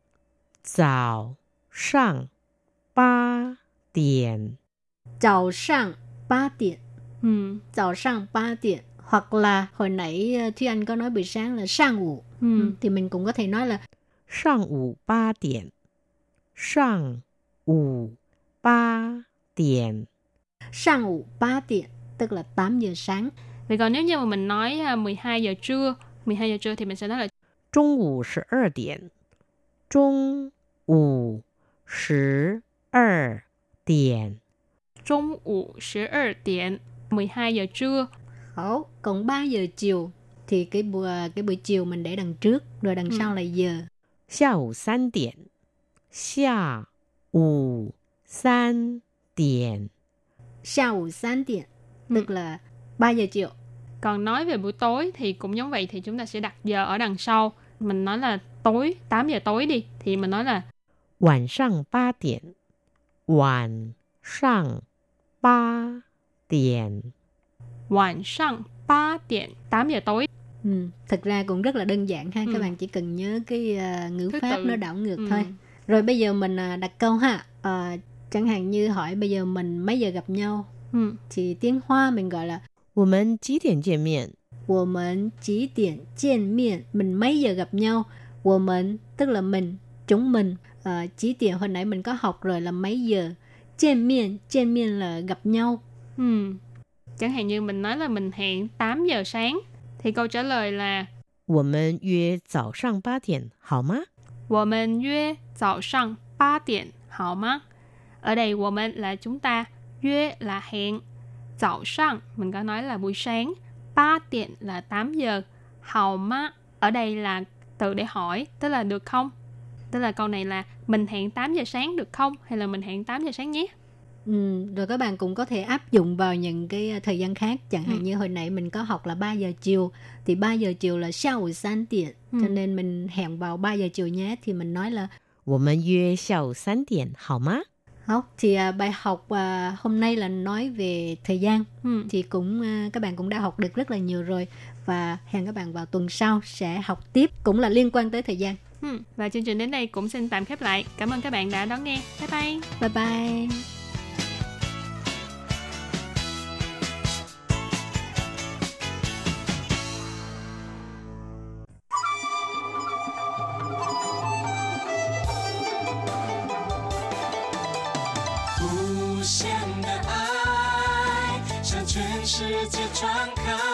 早上八点， chào sang 3 điểm. Ừ. Chào sang 3 điểm. Hoặc là hồi nãy ờ, Thúy Anh có nói buổi sáng là sang ngủ. Ừ. Thì mình cũng có thể nói là 上午八点，上午八点， sang ngủ 3 điểm. Tức là 8 giờ sáng. Vậy còn nếu như mà mình nói à, 12 giờ trưa, 12 giờ trưa thì mình sẽ nói là 中午十二点， 中午十二点， trung ủ 12 điểm, 12 giờ trưa. Hảo, còn 3 giờ chiều thì cái buổi cái buổi chiều mình để đằng trước rồi đằng Ừ. sau là giờ. 下午三点，下午三点， 下午 3 điểm Ừ. tức là 3 giờ chiều. Còn nói về buổi tối thì cũng giống vậy thì chúng ta sẽ đặt giờ ở đằng sau. Mình nói là tối, 8 giờ tối đi thì mình nói là 晚上八点，晚上 八点， 晚上 3 điểm, 8 giờ tối. Ừ, thật ra cũng rất là đơn giản ha, Ừ. các bạn chỉ cần nhớ cái ờ, ngữ Thứ pháp tự. nó đảo ngược Ừ. thôi. Rồi bây giờ mình à, đặt câu ha. Ờ, chẳng hạn như hỏi bây giờ mình mấy giờ gặp nhau Ừ. thì tiếng Hoa mình gọi là 我们几点见面？我们几点见面 mình mấy giờ gặp nhau 我们 tức là mình chúng mình uh, chỉ tiền hồi nãy mình có học rồi là mấy giờ 见面见面 là gặp nhau Ừ. Chẳng hạn như mình nói là mình hẹn 8 giờ sáng thì câu trả lời là 我们约早上八点，好吗？我们约早上8点好吗? Ở đây 我们 là chúng ta, 约 là hẹn, 早上 mình có nói là buổi sáng, 8 điểm là 8 giờ, hào má ở đây là từ để hỏi, tức là được không? Tức là câu này là mình hẹn 8 giờ sáng được không? Hay là mình hẹn 8 giờ sáng nhé? ừ, rồi các bạn cũng có thể áp dụng vào những cái uh, thời gian khác chẳng hạn Ừ. như hồi nãy mình có học là 3 giờ chiều thì 3 giờ chiều là sau 3 điểm Ừ. cho nên mình hẹn vào 3 giờ chiều nhé thì mình nói là 我们约下午三点，好吗？ Học thì à, bài học à, hôm nay là nói về thời gian Ừ. thì cũng à, các bạn cũng đã học được rất là nhiều rồi và hẹn các bạn vào tuần sau sẽ học tiếp cũng là liên quan tới thời gian. Hmm, và chương trình đến đây cũng xin tạm khép lại. Cảm ơn các bạn đã đón nghe. Bye bye. Bye bye. Hãy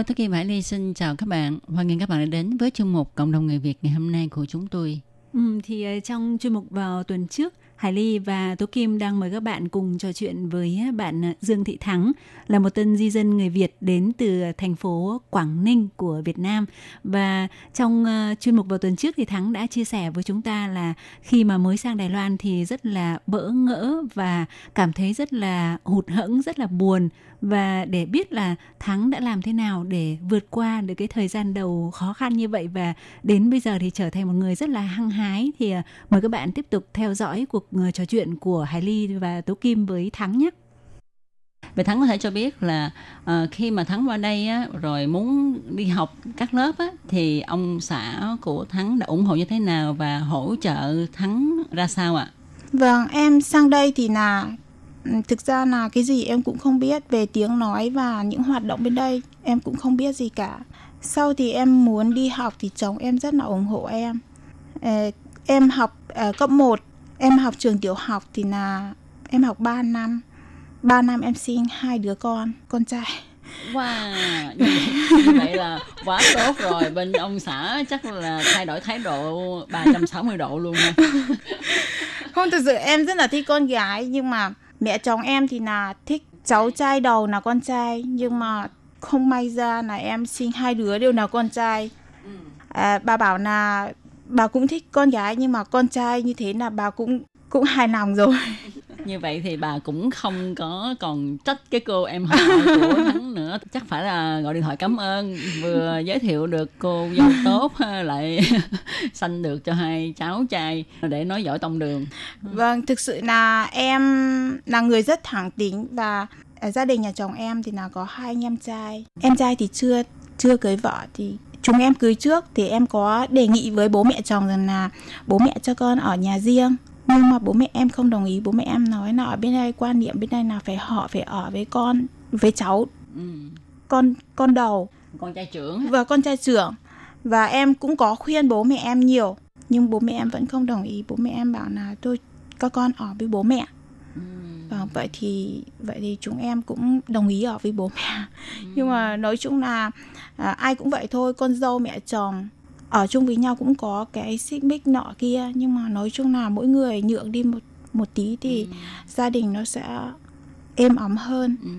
Hello, tôi Kim Hải Ly xin chào các bạn. Hoan nghênh các bạn đã đến với chương mục Cộng đồng người Việt ngày hôm nay của chúng tôi. Ừ, thì ờ, trong chuyên mục vào tuần trước, Hải Ly và Tố Kim đang mời các bạn cùng trò chuyện với ờ, bạn ờ, Dương Thị Thắng là một tân di dân người Việt đến từ thành phố Quảng Ninh của Việt Nam và trong chuyên mục vào tuần trước thì Thắng đã chia sẻ với chúng ta là khi mà mới sang Đài Loan thì rất là bỡ ngỡ và cảm thấy rất là hụt hẫng, rất là buồn và để biết là Thắng đã làm thế nào để vượt qua được cái thời gian đầu khó khăn như vậy và đến bây giờ thì trở thành một người rất là hăng hái thì uh, mời các bạn tiếp tục theo dõi cuộc uh, trò chuyện của Hải Ly và Tố Kim với Thắng nhé. Vậy Thắng có thể cho biết là uh, khi mà Thắng qua đây á, rồi muốn đi học các lớp á, thì ông xã của Thắng đã ủng hộ như thế nào và hỗ trợ Thắng ra sao ạ? Vâng, em sang đây thì là thực ra là cái gì em cũng không biết về tiếng nói và những hoạt động bên đây em cũng không biết gì cả. Sau thì em muốn đi học thì chồng em rất là ủng hộ em. Ờ, em học uh, cấp 1, em học trường tiểu học thì là em học 3 năm. 3 năm em sinh hai đứa con, con trai. Wow, như, như vậy là quá tốt rồi. Bên ông xã chắc là thay đổi thái độ 360 độ luôn nha. Không thực sự em rất là thích con gái nhưng mà mẹ chồng em thì là thích cháu trai đầu là con trai nhưng mà không may ra là em sinh hai đứa đều là con trai. À, bà bảo là bà cũng thích con gái nhưng mà con trai như thế là bà cũng cũng hài lòng rồi. như vậy thì bà cũng không có còn trách cái cô em họ của thắng nữa chắc phải là gọi điện thoại cảm ơn vừa giới thiệu được cô dâu tốt lại sanh được cho hai cháu trai để nói giỏi tông đường Vâng, thực sự là em là người rất thẳng tính và ở gia đình nhà chồng em thì là có hai anh em trai. Em trai thì chưa chưa cưới vợ thì chúng em cưới trước thì em có đề nghị với bố mẹ chồng rằng là bố mẹ cho con ở nhà riêng nhưng mà bố mẹ em không đồng ý bố mẹ em nói là ở bên đây quan niệm bên đây là phải họ phải ở với con với cháu. Ừ. con con đầu. Con trai trưởng. Và con trai trưởng. Và em cũng có khuyên bố mẹ em nhiều nhưng bố mẹ em vẫn không đồng ý. Bố mẹ em bảo là tôi các con ở với bố mẹ. Ừ. và vậy thì vậy thì chúng em cũng đồng ý ở với bố mẹ. Nhưng mà nói chung là à, ai cũng vậy thôi con dâu mẹ chồng ở chung với nhau cũng có cái xích mích nọ kia nhưng mà nói chung là mỗi người nhượng đi một một tí thì gia đình nó sẽ êm ấm hơn Ừ.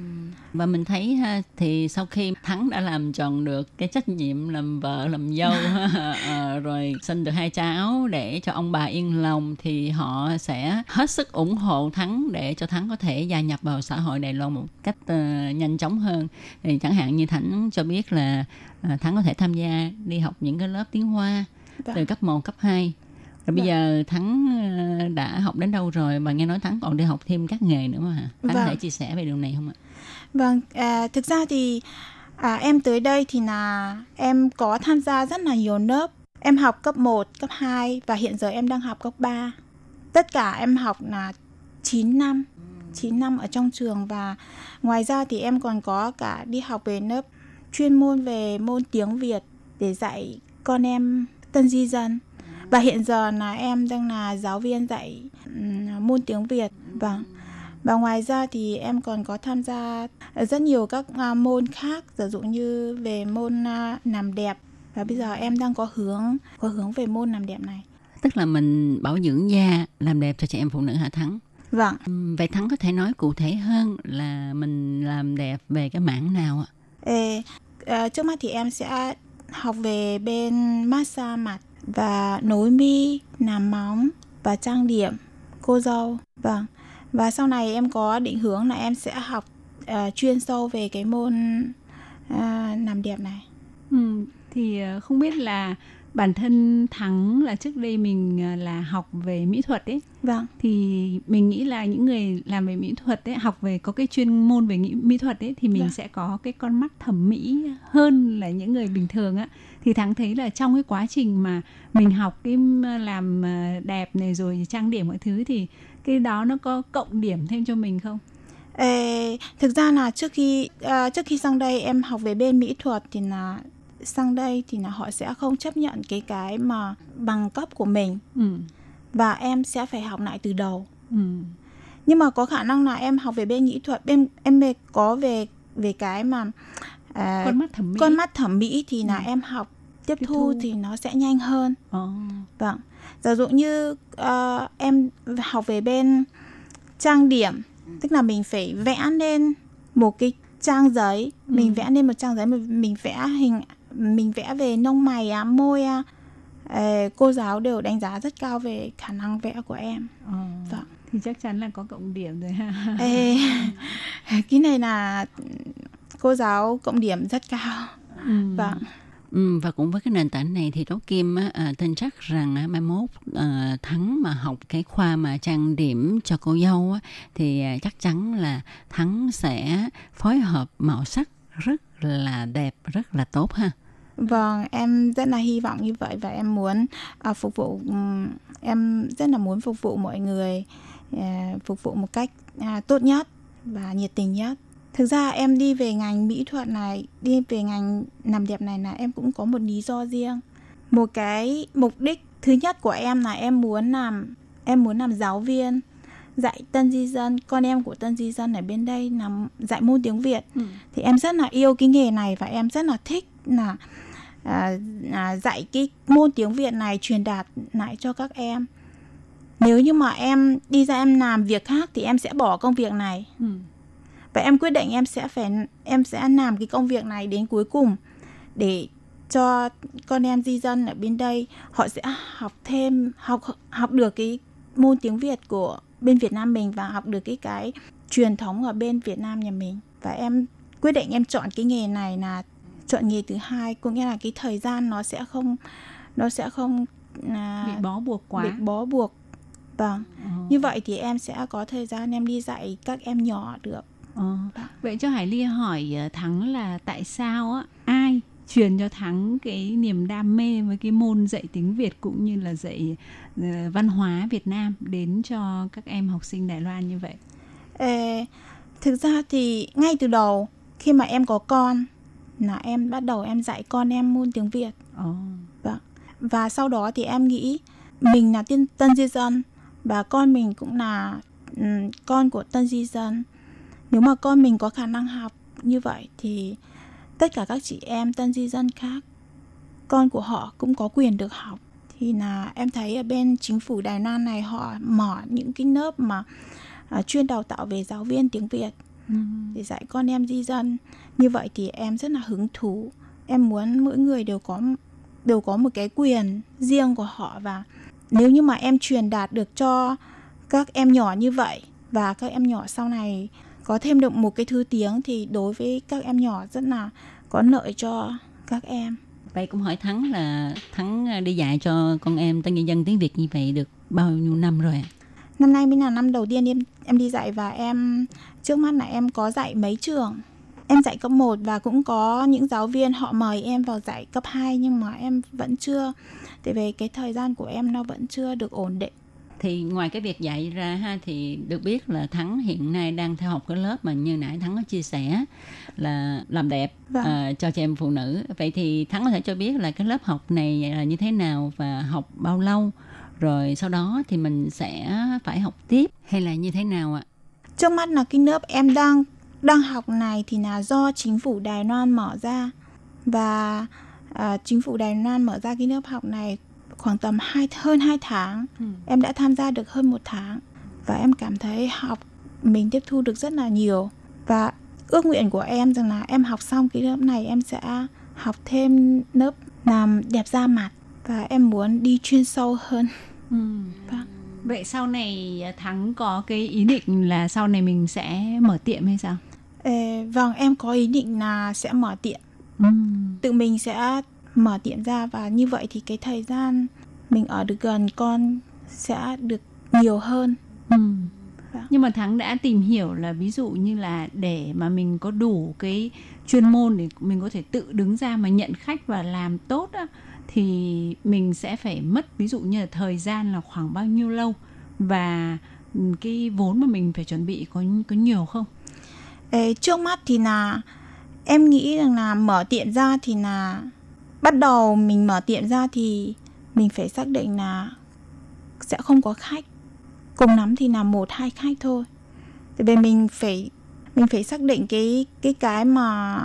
và mình thấy ha thì sau khi thắng đã làm tròn được cái trách nhiệm làm vợ làm dâu ha, ờ, rồi sinh được hai cháu để cho ông bà yên lòng thì họ sẽ hết sức ủng hộ thắng để cho thắng có thể gia nhập vào xã hội đài loan một cách ờ, nhanh chóng hơn thì chẳng hạn như thắng cho biết là ờ, thắng có thể tham gia đi học những cái lớp tiếng hoa Vâng. từ cấp 1, cấp 2 rồi bây Vâng. giờ Thắng ờ, đã học đến đâu rồi? Và nghe nói Thắng còn đi học thêm các nghề nữa mà hả? Thắng có Vâng. thể chia sẻ về điều này không ạ? Vâng, à, thực ra thì à, em tới đây thì là em có tham gia rất là nhiều lớp. Em học cấp 1, cấp 2 và hiện giờ em đang học cấp 3. Tất cả em học là 9 năm, 9 năm ở trong trường và ngoài ra thì em còn có cả đi học về lớp chuyên môn về môn tiếng Việt để dạy con em tân di dân. Và hiện giờ là em đang là giáo viên dạy môn tiếng Việt. Vâng. Và ngoài ra thì em còn có tham gia rất nhiều các à, môn khác, ví dụ như về môn à, làm đẹp. Và bây giờ em đang có hướng có hướng về môn làm đẹp này. Tức là mình bảo dưỡng da, làm đẹp cho chị em phụ nữ hả Thắng? Vâng, Vậy Thắng có thể nói cụ thể hơn là mình làm đẹp về cái mảng nào ạ? Ê, à, trước mắt thì em sẽ học về bên massage mặt và nối mi, làm móng và trang điểm. Cô dâu. Vâng. Và sau này em có định hướng là em sẽ học uh, chuyên sâu về cái môn à, uh, làm đẹp này. Ừ, thì ờ, không biết là bản thân thắng là trước đây mình ờ, là học về mỹ thuật ấy. Vâng. Thì mình nghĩ là những người làm về mỹ thuật ấy học về có cái chuyên môn về mỹ thuật ấy thì mình Vâng. sẽ có cái con mắt thẩm mỹ hơn là những người bình thường á. Thì thắng thấy là trong cái quá trình mà mình học cái ờ, làm ờ, đẹp này rồi trang điểm mọi thứ thì cái đó nó có cộng điểm thêm cho mình không? Ê, thực ra là trước khi à, trước khi sang đây em học về bên mỹ thuật thì là sang đây thì là họ sẽ không chấp nhận cái cái mà bằng cấp của mình ừ và em sẽ phải học lại từ đầu ừ nhưng mà có khả năng là em học về bên mỹ thuật em em có về về cái mà à, con mắt thẩm mỹ con mắt thẩm mỹ thì là Ừ. em học tiếp Tiếp thu, thu. thì nó sẽ nhanh hơn Ồ. vâng giả dụ như ờ, em học về bên trang điểm tức là mình phải vẽ lên một cái trang giấy Ừ. mình vẽ lên một trang giấy mình mình vẽ hình mình vẽ về lông mày à môi à Ờ, cô giáo đều đánh giá rất cao về khả năng vẽ của em Ờ. Vâng. thì chắc chắn là có cộng điểm rồi ha Ê, cái này là cô giáo cộng điểm rất cao Ừ. vâng Ừ, và cũng với cái nền tảng này thì Tố Kim á, à, tin chắc rằng á, mai mốt à, Thắng mà học cái khoa mà trang điểm cho cô dâu á, thì à, chắc chắn là Thắng sẽ phối hợp màu sắc rất là đẹp, rất là tốt ha. Vâng, em rất là hy vọng như vậy và em muốn à, phục vụ ừm, em rất là muốn phục vụ mọi người à, phục vụ một cách à, tốt nhất và nhiệt tình nhất. Thực ra em đi về ngành mỹ thuật này, đi về ngành làm đẹp này là em cũng có một lý do riêng. Một cái mục đích thứ nhất của em là em muốn làm em muốn làm giáo viên dạy tân di dân con em của tân di dân ở bên đây làm dạy môn tiếng Việt Ừ. thì em rất là yêu cái nghề này và em rất là thích là à, à, dạy cái môn tiếng Việt này truyền đạt lại cho các em. Nếu như mà em đi ra em làm việc khác thì em sẽ bỏ công việc này. Ừ. và em quyết định em sẽ phải em sẽ làm cái công việc này đến cuối cùng để cho con em di dân ở bên đây. Họ sẽ học thêm học học được cái môn tiếng Việt của bên Việt Nam mình và học được cái cái truyền thống ở bên Việt Nam nhà mình. Và em quyết định em chọn cái nghề này là chọn nghề thứ hai có nghĩa là cái thời gian nó sẽ không nó sẽ không à, bị bó buộc quá. bị bó buộc. Vâng. Ờ. như vậy thì em sẽ có thời gian em đi dạy các em nhỏ được. Ờ. vậy cho Hải Ly hỏi ờ, Thắng là tại sao á ai truyền cho Thắng cái niềm đam mê với cái môn dạy tiếng Việt cũng như là dạy văn hóa Việt Nam đến cho các em học sinh Đài Loan như vậy? Ê, thực ra thì ngay từ đầu khi mà em có con là em bắt đầu em dạy con em môn tiếng Việt Ồ. Vâng. Và sau đó thì em nghĩ mình là tiên tân di dân và con mình cũng là ừm, con của tân di dân. Nếu mà con mình có khả năng học như vậy thì tất cả các chị em tân di dân khác con của họ cũng có quyền được học. Thì là em thấy ở bên chính phủ Đài Loan này họ mở những cái lớp mà à, chuyên đào tạo về giáo viên tiếng Việt Ừ. để dạy con em di dân như vậy thì em rất là hứng thú em muốn mỗi người đều có đều có một cái quyền riêng của họ và nếu như mà em truyền đạt được cho các em nhỏ như vậy và các em nhỏ sau này có thêm được một cái thứ tiếng thì đối với các em nhỏ rất là có lợi cho các em Vậy cũng hỏi Thắng là Thắng à, đi dạy cho con em tân nhân dân tiếng Việt như vậy được bao nhiêu năm rồi ạ? năm nay mới là năm đầu tiên em em đi dạy và em trước mắt là em có dạy mấy trường em dạy cấp 1 và cũng có những giáo viên họ mời em vào dạy cấp 2 nhưng mà em vẫn chưa tại vì cái thời gian của em nó vẫn chưa được ổn định Thì ngoài cái việc dạy ra ha thì được biết là Thắng hiện nay đang theo học cái lớp mà như nãy Thắng có chia sẻ là làm đẹp Vâng. à, cho chị em phụ nữ. Vậy thì Thắng có thể cho biết là cái lớp học này là như thế nào và học bao lâu? Rồi sau đó thì mình sẽ phải học tiếp hay là như thế nào ạ? Trước mắt là cái lớp em đang đang học này thì là do chính phủ Đài Loan mở ra và à, chính phủ Đài Loan mở ra cái lớp học này khoảng tầm hai hơn 2 tháng Ừ. em đã tham gia được hơn một tháng và em cảm thấy học mình tiếp thu được rất là nhiều và ước nguyện của em rằng là em học xong cái lớp này em sẽ học thêm lớp làm đẹp da mặt và em muốn đi chuyên sâu hơn Ừ. Vâng. Vậy sau này à, Thắng có cái ý định là sau này mình sẽ mở tiệm hay sao? Ê, vâng, em có ý định là sẽ mở tiệm. Ừm. Tự mình sẽ mở tiệm ra và như vậy thì cái thời gian mình ở được gần con sẽ được nhiều hơn. Ừ. Vâng. Nhưng mà Thắng đã tìm hiểu là ví dụ như là để mà mình có đủ cái chuyên môn để mình có thể tự đứng ra mà nhận khách và làm tốt á thì mình sẽ phải mất ví dụ như là thời gian là khoảng bao nhiêu lâu? Và ừ, cái vốn mà mình phải chuẩn bị có có nhiều không? Ê, trước mắt thì là em nghĩ rằng là mở tiệm ra thì là bắt đầu mình mở tiệm ra thì mình phải xác định là sẽ không có khách. Cùng lắm thì là một hai khách thôi. Thì về mình phải mình phải xác định cái cái cái mà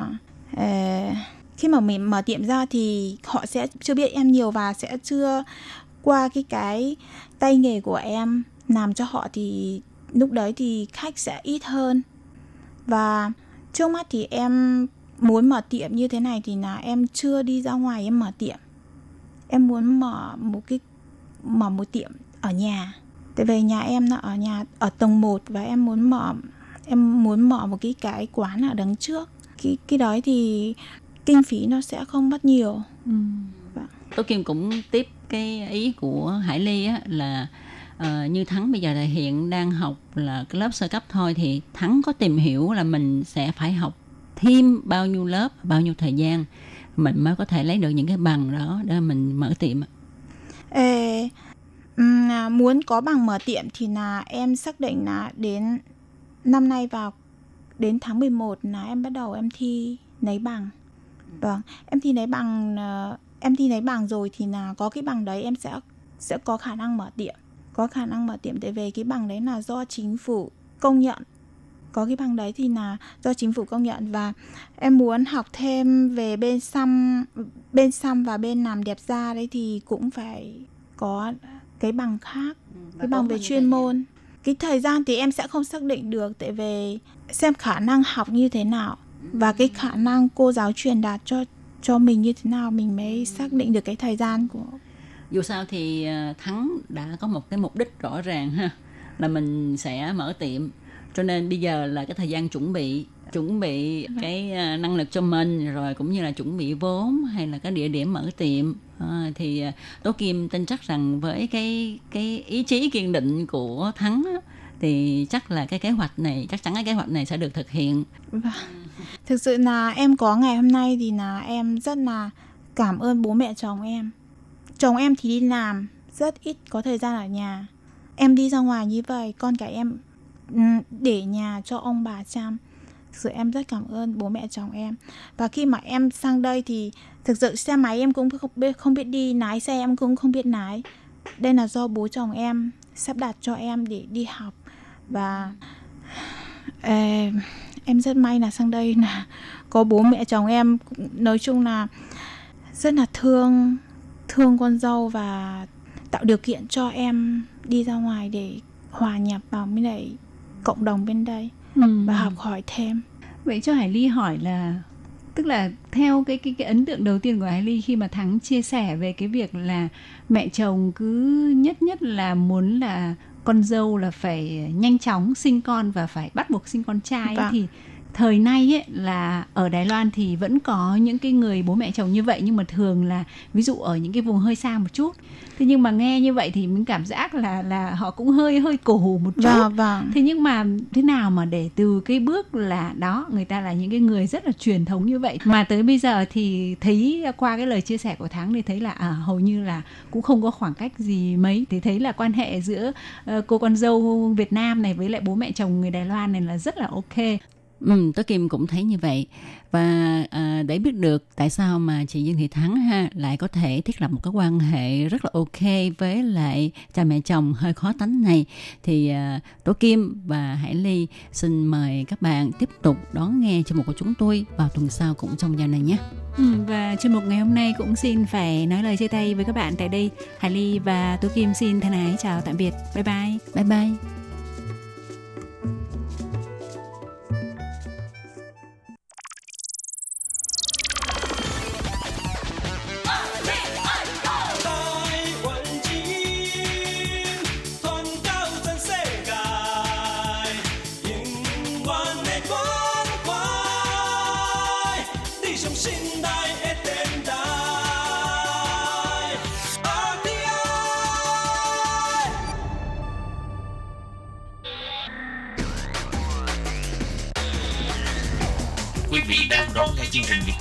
uh, khi mà mình mở tiệm ra thì họ sẽ chưa biết em nhiều và sẽ chưa qua cái cái tay nghề của em. Làm cho họ thì lúc đấy thì khách sẽ ít hơn. Và trước mắt thì em muốn mở tiệm như thế này thì là em chưa đi ra ngoài em mở tiệm. Em muốn mở một cái, mở một tiệm ở nhà. Tại vì nhà em là ở nhà, ở tầng 1 và em muốn mở, em muốn mở một cái cái quán ở đằng trước. Cái cái đó thì kinh phí nó sẽ không mất nhiều Tố Kim cũng tiếp cái ý của Hải Ly á, là ờ, như Thắng bây giờ là hiện đang học là cái lớp sơ cấp thôi thì Thắng có tìm hiểu là mình sẽ phải học thêm bao nhiêu lớp bao nhiêu thời gian mình mới có thể lấy được những cái bằng đó để mình mở tiệm. Ê, à, muốn có bằng mở tiệm thì là em xác định là đến năm nay vào đến tháng 11 là em bắt đầu em thi lấy bằng. Vâng, em thi lấy bằng ờ, em thi lấy bằng rồi thì là có cái bằng đấy em sẽ sẽ có khả năng mở tiệm. Có khả năng mở tiệm tại vì cái bằng đấy là do chính phủ công nhận. Có cái bằng đấy thì là do chính phủ công nhận và em muốn học thêm về bên xăm bên xăm và bên làm đẹp da đấy thì cũng phải có cái bằng khác cái bằng về chuyên môn cái thời gian thì em sẽ không xác định được tại vì xem khả năng học như thế nào và cái khả năng cô giáo truyền đạt cho cho mình như thế nào mình mới xác định được cái thời gian của dù sao thì ờ, Thắng đã có một cái mục đích rõ ràng ha là mình sẽ mở tiệm. Cho nên bây giờ là cái thời gian chuẩn bị chuẩn bị cái ờ, năng lực cho mình rồi cũng như là chuẩn bị vốn hay là cái địa điểm mở tiệm. À, thì Tố Kim tin chắc rằng với cái cái ý chí kiên định của Thắng á, thì chắc là cái kế hoạch này, chắc chắn cái kế hoạch này sẽ được thực hiện. Vâng. Thực sự là em có ngày hôm nay thì là em rất là cảm ơn bố mẹ chồng em. Chồng em thì đi làm, rất ít có thời gian ở nhà. Em đi ra ngoài như vậy, con cả em ừ, để nhà cho ông bà chăm. Thực sự em rất cảm ơn bố mẹ chồng em. Và khi mà em sang đây thì thực sự xe máy em cũng không biết không biết đi lái xe, em cũng không biết lái. Đây là do bố chồng em sắp đặt cho em để đi học và ờ, em rất may là sang đây là có bố mẹ chồng em nói chung là rất là thương thương con dâu và tạo điều kiện cho em đi ra ngoài để hòa nhập vào với lại cộng đồng bên đây Ừ. và học hỏi thêm Vậy cho Hải Ly hỏi là tức là theo cái cái cái ấn tượng đầu tiên của Hải Ly khi mà Thắng chia sẻ về cái việc là mẹ chồng cứ nhất nhất là muốn là con dâu là phải nhanh chóng sinh con và phải bắt buộc sinh con trai Vâng. thì thời nay ấy là ở Đài Loan thì vẫn có những cái người bố mẹ chồng như vậy nhưng mà thường là ví dụ ở những cái vùng hơi xa một chút. Thế nhưng mà nghe như vậy thì mình cảm giác là là họ cũng hơi hơi cổ hủ một chút. vâng vâng Thế nhưng mà thế nào mà để từ cái bước là đó người ta là những cái người rất là truyền thống như vậy mà tới bây giờ thì thấy qua cái lời chia sẻ của Thắng thì thấy là à, hầu như là cũng không có khoảng cách gì mấy thì thấy là quan hệ giữa ờ, cô con dâu Việt Nam này với lại bố mẹ chồng người Đài Loan này là rất là ok. Ừ, Tố Kim cũng thấy như vậy và à, để biết được tại sao mà chị Dương Thị Thắng ha lại có thể thiết lập một cái quan hệ rất là ok với lại cha mẹ chồng hơi khó tánh này thì à, Tố Kim và Hải Ly xin mời các bạn tiếp tục đón nghe chương mục của chúng tôi vào tuần sau cũng trong giờ này nhé. Ừ, và chuyên mục ngày hôm nay cũng xin phải nói lời chia tay với các bạn tại đây. Hải Ly và Tú Kim xin thân ái chào tạm biệt. Bye bye. Bye bye.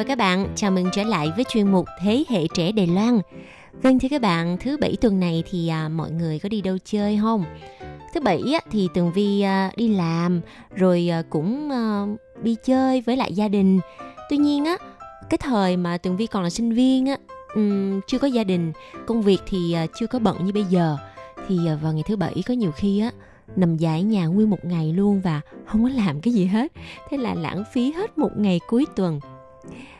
Và các bạn. Chào mừng trở lại với chuyên mục Thế hệ trẻ Đài Loan. Vâng thưa các bạn, thứ bảy tuần này thì à, mọi người có đi đâu chơi không? Thứ bảy á, thì Tường Vi à, đi làm rồi à, cũng à, đi chơi với lại gia đình. Tuy nhiên á, cái thời mà Tường Vi còn là sinh viên á, um, chưa có gia đình, công việc thì à, chưa có bận như bây giờ. Thì à, vào ngày thứ bảy có nhiều khi á nằm dài ở nhà nguyên một ngày luôn và không có làm cái gì hết thế là lãng phí hết một ngày cuối tuần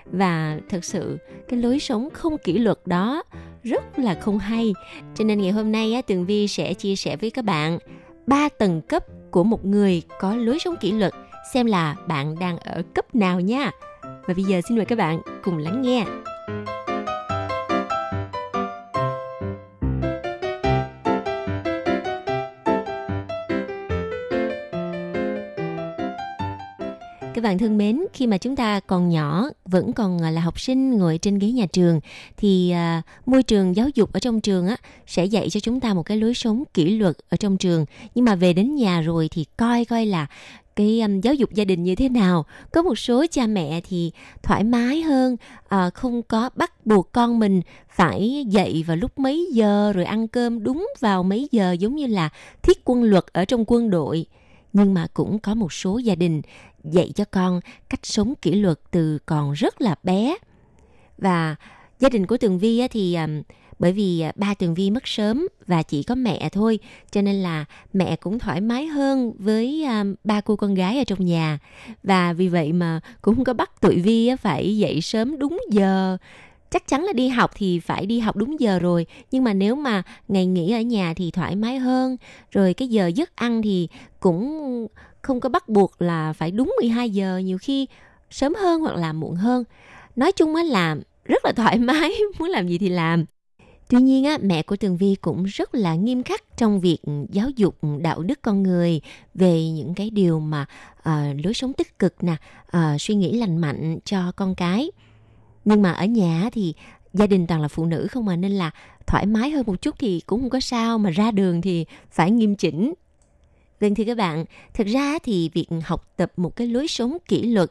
và thực sự cái lối sống không kỷ luật đó rất là không hay. Cho nên ngày hôm nay á, tường vi sẽ chia sẻ với các bạn ba tầng cấp của một người có lối sống kỷ luật xem là bạn đang ở cấp nào nha. Và bây giờ xin mời các bạn cùng lắng nghe. Các bạn thân mến, khi mà chúng ta còn nhỏ, vẫn còn à, là học sinh ngồi trên ghế nhà trường thì à, môi trường giáo dục ở trong trường á sẽ dạy cho chúng ta một cái lối sống kỷ luật ở trong trường. Nhưng mà về đến nhà rồi thì coi coi là cái um, giáo dục gia đình như thế nào. Có một số cha mẹ thì thoải mái hơn, à, không có bắt buộc con mình phải dậy vào lúc mấy giờ rồi ăn cơm đúng vào mấy giờ giống như là thiết quân luật ở trong quân đội nhưng mà cũng có một số gia đình dạy cho con cách sống kỷ luật từ còn rất là bé. Và gia đình của tường vi thì à, bởi vì à, ba tường vi mất sớm và chỉ có mẹ thôi, cho nên là mẹ cũng thoải mái hơn với à, ba cô con gái ở trong nhà. Và vì vậy mà cũng không có bắt tụi vi phải dậy sớm đúng giờ. Chắc chắn là đi học thì phải đi học đúng giờ rồi, nhưng mà nếu mà ngày nghỉ ở nhà thì thoải mái hơn. Rồi cái giờ giấc ăn thì cũng không có bắt buộc là phải đúng 12 giờ nhiều khi sớm hơn hoặc là muộn hơn nói chung á là rất là thoải mái muốn làm gì thì làm Tuy nhiên á, mẹ của Tường Vi cũng rất là nghiêm khắc trong việc giáo dục đạo đức con người về những cái điều mà uh, lối sống tích cực nè, uh, suy nghĩ lành mạnh cho con cái. Nhưng mà ở nhà thì gia đình toàn là phụ nữ không mà nên là thoải mái hơn một chút thì cũng không có sao mà ra đường thì phải nghiêm chỉnh. Vâng thưa các bạn, thực ra thì việc học tập một cái lối sống kỷ luật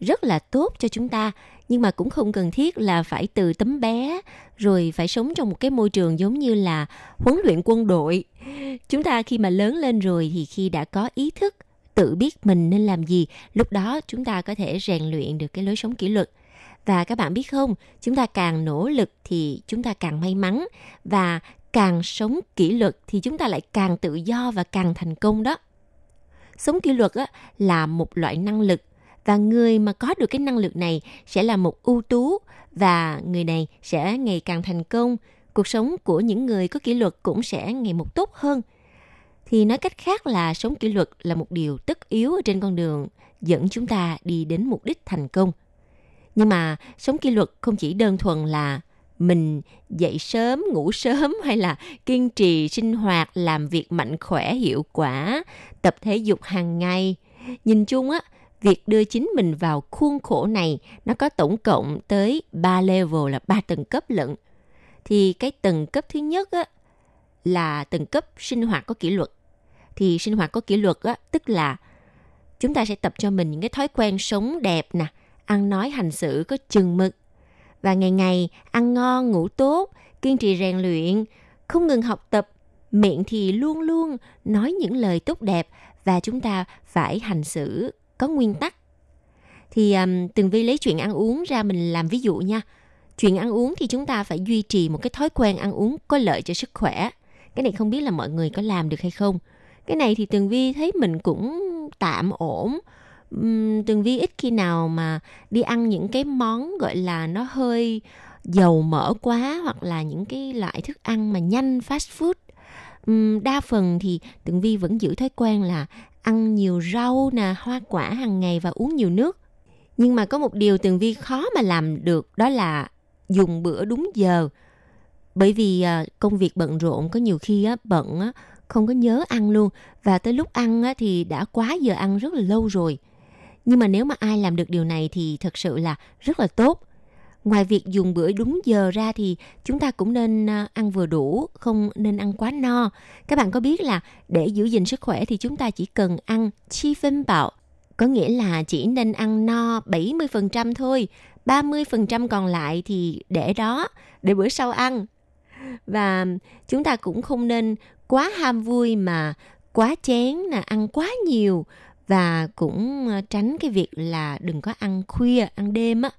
rất là tốt cho chúng ta nhưng mà cũng không cần thiết là phải từ tấm bé rồi phải sống trong một cái môi trường giống như là huấn luyện quân đội. Chúng ta khi mà lớn lên rồi thì khi đã có ý thức tự biết mình nên làm gì lúc đó chúng ta có thể rèn luyện được cái lối sống kỷ luật. Và các bạn biết không chúng ta càng nỗ lực thì chúng ta càng may mắn. Và càng sống kỷ luật thì chúng ta lại càng tự do và càng thành công đó. Sống kỷ luật á, là một loại năng lực và người mà có được cái năng lực này sẽ là một ưu tú và người này sẽ ngày càng thành công. Cuộc sống của những người có kỷ luật cũng sẽ ngày một tốt hơn. Thì nói cách khác là sống kỷ luật là một điều tất yếu ở trên con đường dẫn chúng ta đi đến mục đích thành công. Nhưng mà sống kỷ luật không chỉ đơn thuần là mình dậy sớm ngủ sớm hay là kiên trì sinh hoạt làm việc mạnh khỏe hiệu quả tập thể dục hàng ngày nhìn chung á việc đưa chính mình vào khuôn khổ này nó có tổng cộng tới 3 level là 3 tầng cấp lận. Thì cái tầng cấp thứ nhất á, là tầng cấp sinh hoạt có kỷ luật. Thì sinh hoạt có kỷ luật á, tức là chúng ta sẽ tập cho mình những cái thói quen sống đẹp nè, ăn nói hành xử có chừng mực. Và ngày ngày ăn ngon, ngủ tốt, kiên trì rèn luyện, không ngừng học tập, miệng thì luôn luôn nói những lời tốt đẹp và chúng ta phải hành xử có nguyên tắc. Thì um, tường vi lấy chuyện ăn uống ra mình làm ví dụ nha. Chuyện ăn uống thì chúng ta phải duy trì một cái thói quen ăn uống có lợi cho sức khỏe. Cái này không biết là mọi người có làm được hay không. Cái này thì tường vi thấy mình cũng tạm ổn um, tường vi ít khi nào mà đi ăn những cái món gọi là nó hơi dầu mỡ quá hoặc là những cái loại thức ăn mà nhanh fast food um, đa phần thì Tường Vi vẫn giữ thói quen là ăn nhiều rau nè, hoa quả hàng ngày và uống nhiều nước. Nhưng mà có một điều Tường Vi khó mà làm được đó là dùng bữa đúng giờ. Bởi vì à, công việc bận rộn có nhiều khi á, bận á, không có nhớ ăn luôn và tới lúc ăn á, thì đã quá giờ ăn rất là lâu rồi. Nhưng mà nếu mà ai làm được điều này thì thật sự là rất là tốt. Ngoài việc dùng bữa đúng giờ ra thì chúng ta cũng nên à, ăn vừa đủ, không nên ăn quá no. Các bạn có biết là để giữ gìn sức khỏe thì chúng ta chỉ cần ăn chi phân bạo, có nghĩa là chỉ nên ăn no 70% thôi, 30% còn lại thì để đó, để bữa sau ăn. Và chúng ta cũng không nên quá ham vui mà quá chén là ăn quá nhiều và cũng ờ, tránh cái việc là đừng có ăn khuya, ăn đêm á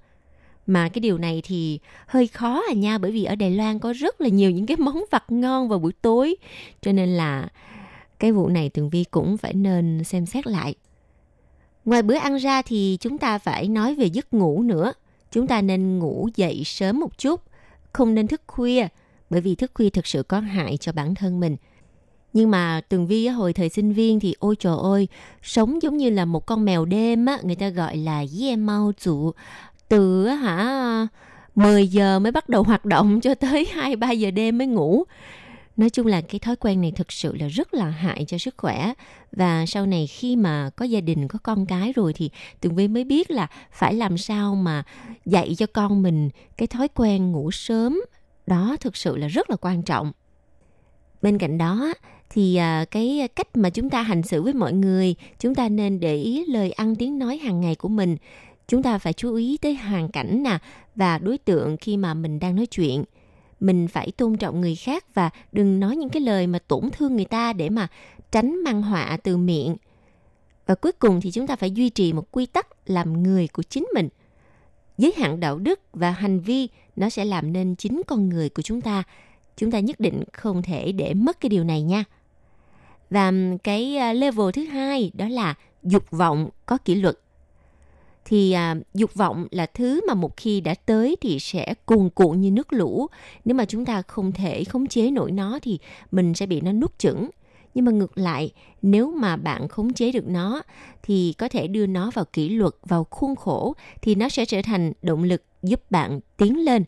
mà cái điều này thì hơi khó à nha bởi vì ở Đài Loan có rất là nhiều những cái món vặt ngon vào buổi tối cho nên là cái vụ này Tường Vi cũng phải nên xem xét lại. Ngoài bữa ăn ra thì chúng ta phải nói về giấc ngủ nữa. Chúng ta nên ngủ dậy sớm một chút, không nên thức khuya bởi vì thức khuya thực sự có hại cho bản thân mình. Nhưng mà Tường Vi hồi thời sinh viên thì ôi trời ơi, sống giống như là một con mèo đêm á, người ta gọi là ye mau chủ từ hả 10 giờ mới bắt đầu hoạt động cho tới 2 3 giờ đêm mới ngủ. Nói chung là cái thói quen này thực sự là rất là hại cho sức khỏe và sau này khi mà có gia đình có con cái rồi thì Tường Vi mới biết là phải làm sao mà dạy cho con mình cái thói quen ngủ sớm đó thực sự là rất là quan trọng. Bên cạnh đó thì à, cái cách mà chúng ta hành xử với mọi người, chúng ta nên để ý lời ăn tiếng nói hàng ngày của mình. Chúng ta phải chú ý tới hoàn cảnh nè và đối tượng khi mà mình đang nói chuyện. Mình phải tôn trọng người khác và đừng nói những cái lời mà tổn thương người ta để mà tránh mang họa từ miệng. Và cuối cùng thì chúng ta phải duy trì một quy tắc làm người của chính mình. Giới hạn đạo đức và hành vi nó sẽ làm nên chính con người của chúng ta. Chúng ta nhất định không thể để mất cái điều này nha và cái ờ, level thứ hai đó là dục vọng có kỷ luật. Thì à, dục vọng là thứ mà một khi đã tới thì sẽ cuồn cuộn như nước lũ. Nếu mà chúng ta không thể khống chế nổi nó thì mình sẽ bị nó nuốt chửng. Nhưng mà ngược lại nếu mà bạn khống chế được nó thì có thể đưa nó vào kỷ luật vào khuôn khổ thì nó sẽ trở thành động lực giúp bạn tiến lên.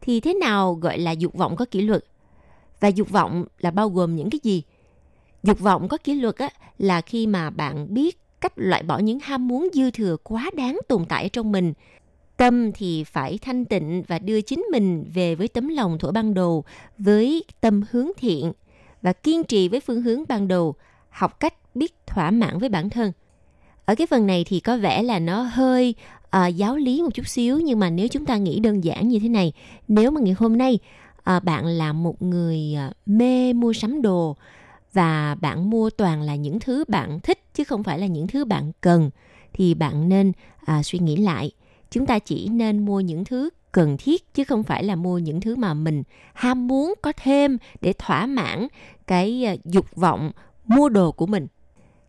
Thì thế nào gọi là dục vọng có kỷ luật? Và dục vọng là bao gồm những cái gì? Dục vọng có kỷ luật á, là khi mà bạn biết cách loại bỏ những ham muốn dư thừa quá đáng tồn tại ở trong mình. Tâm thì phải thanh tịnh và đưa chính mình về với tấm lòng thuở ban đầu, với tâm hướng thiện và kiên trì với phương hướng ban đầu, học cách biết thỏa mãn với bản thân. Ở cái phần này thì có vẻ là nó hơi à, giáo lý một chút xíu nhưng mà nếu chúng ta nghĩ đơn giản như thế này, nếu mà ngày hôm nay à, bạn là một người à, mê mua sắm đồ và bạn mua toàn là những thứ bạn thích chứ không phải là những thứ bạn cần. Thì bạn nên à, suy nghĩ lại. Chúng ta chỉ nên mua những thứ cần thiết chứ không phải là mua những thứ mà mình ham muốn có thêm để thỏa mãn cái à, dục vọng mua đồ của mình.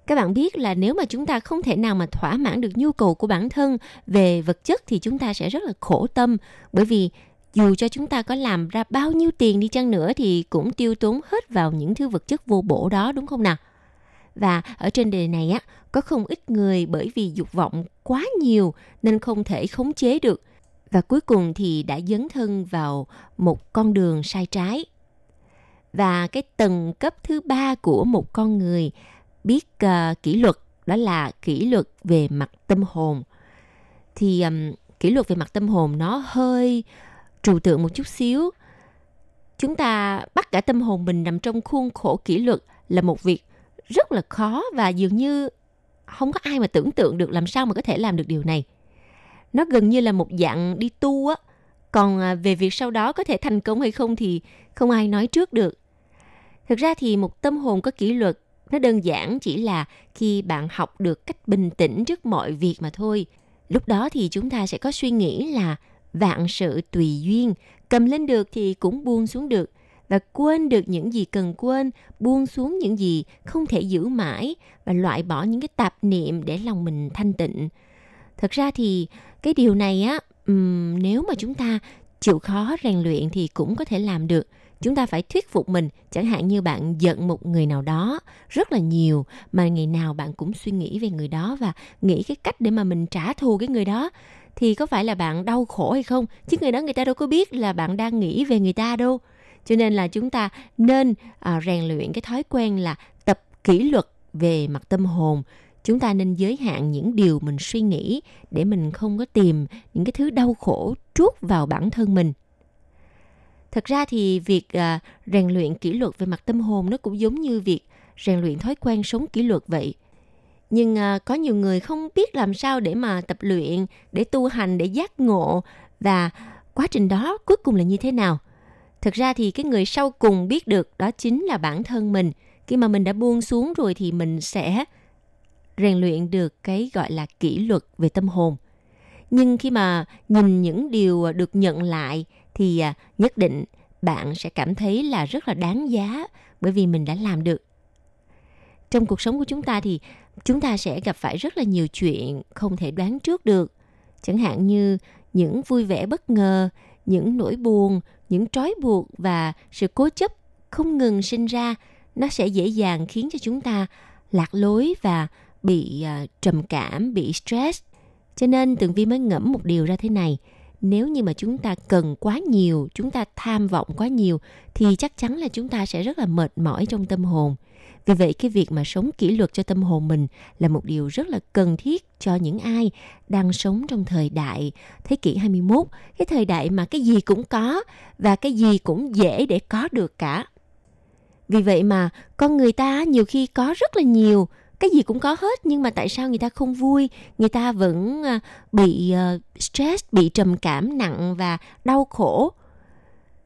Các bạn biết là nếu mà chúng ta không thể nào mà thỏa mãn được nhu cầu của bản thân về vật chất thì chúng ta sẽ rất là khổ tâm. Bởi vì dù cho chúng ta có làm ra bao nhiêu tiền đi chăng nữa thì cũng tiêu tốn hết vào những thứ vật chất vô bổ đó đúng không nào? Và ở trên đề này á, có không ít người bởi vì dục vọng quá nhiều nên không thể khống chế được và cuối cùng thì đã dấn thân vào một con đường sai trái. Và cái tầng cấp thứ ba của một con người biết uh, kỷ luật đó là kỷ luật về mặt tâm hồn. Thì um, kỷ luật về mặt tâm hồn nó hơi trừu tượng một chút xíu. Chúng ta bắt cả tâm hồn mình nằm trong khuôn khổ kỷ luật là một việc rất là khó và dường như không có ai mà tưởng tượng được làm sao mà có thể làm được điều này. Nó gần như là một dạng đi tu á. Còn à, về việc sau đó có thể thành công hay không thì không ai nói trước được. Thực ra thì một tâm hồn có kỷ luật, nó đơn giản chỉ là khi bạn học được cách bình tĩnh trước mọi việc mà thôi. Lúc đó thì chúng ta sẽ có suy nghĩ là vạn sự tùy duyên, cầm lên được thì cũng buông xuống được và quên được những gì cần quên, buông xuống những gì không thể giữ mãi và loại bỏ những cái tạp niệm để lòng mình thanh tịnh. Thật ra thì cái điều này á, um, nếu mà chúng ta chịu khó rèn luyện thì cũng có thể làm được. chúng ta phải thuyết phục mình chẳng hạn như bạn giận một người nào đó rất là nhiều mà ngày nào bạn cũng suy nghĩ về người đó và nghĩ cái cách để mà mình trả thù cái người đó thì có phải là bạn đau khổ hay không? Chứ người đó người ta đâu có biết là bạn đang nghĩ về người ta đâu. Cho nên là chúng ta nên à, rèn luyện cái thói quen là tập kỷ luật về mặt tâm hồn. Chúng ta nên giới hạn những điều mình suy nghĩ để mình không có tìm những cái thứ đau khổ trút vào bản thân mình. Thật ra thì việc à, rèn luyện kỷ luật về mặt tâm hồn nó cũng giống như việc rèn luyện thói quen sống kỷ luật vậy nhưng à, có nhiều người không biết làm sao để mà tập luyện để tu hành để giác ngộ. Và quá trình đó cuối cùng là như thế nào? Thực ra thì cái người sau cùng biết được đó chính là bản thân mình. Khi mà mình đã buông xuống rồi thì mình sẽ rèn luyện được cái gọi là kỷ luật về tâm hồn. Nhưng khi mà nhìn những điều được nhận lại thì à, nhất định bạn sẽ cảm thấy là rất là đáng giá bởi vì mình đã làm được. Trong cuộc sống của chúng ta thì chúng ta sẽ gặp phải rất là nhiều chuyện không thể đoán trước được. Chẳng hạn như những vui vẻ bất ngờ những nỗi buồn những trói buộc và sự cố chấp không ngừng sinh ra nó sẽ dễ dàng khiến cho chúng ta lạc lối và bị uh, trầm cảm bị stress. Cho nên tường vi mới ngẫm một điều ra thế này nếu như mà chúng ta cần quá nhiều chúng ta tham vọng quá nhiều thì chắc chắn là chúng ta sẽ rất là mệt mỏi trong tâm hồn vì vậy cái việc mà sống kỷ luật cho tâm hồn mình là một điều rất là cần thiết cho những ai đang sống trong thời đại thế kỷ 21, cái thời đại mà cái gì cũng có và cái gì cũng dễ để có được cả. Vì vậy mà con người ta nhiều khi có rất là nhiều cái gì cũng có hết nhưng mà tại sao người ta không vui? Người ta vẫn ờ, bị ờ, stress bị trầm cảm nặng và đau khổ.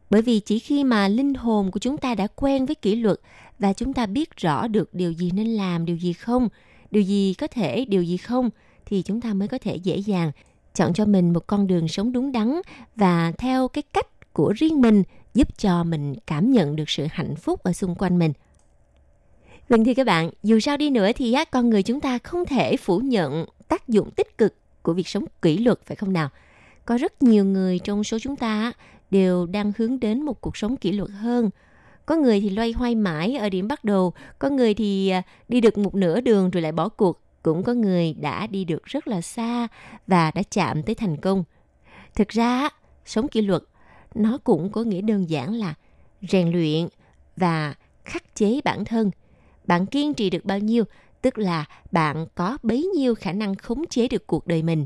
Bởi vì chỉ khi mà linh hồn của chúng ta đã quen với kỷ luật và chúng ta biết rõ được điều gì nên làm điều gì không điều gì có thể điều gì không thì chúng ta mới có thể dễ dàng chọn cho mình một con đường sống đúng đắn và theo cái cách của riêng mình giúp cho mình cảm nhận được sự hạnh phúc ở xung quanh mình Vâng thưa các bạn, dù sao đi nữa thì con người chúng ta không thể phủ nhận tác dụng tích cực của việc sống kỷ luật phải không nào? Có rất nhiều người trong số chúng ta đều đang hướng đến một cuộc sống kỷ luật hơn. Có người thì loay hoay mãi ở điểm bắt đầu, có người thì à, đi được một nửa đường rồi lại bỏ cuộc, cũng có người đã đi được rất là xa và đã chạm tới thành công. Thực ra, sống kỷ luật nó cũng có nghĩa đơn giản là rèn luyện và khắc chế bản thân – bạn kiên trì được bao nhiêu, tức là bạn có bấy nhiêu khả năng khống chế được cuộc đời mình.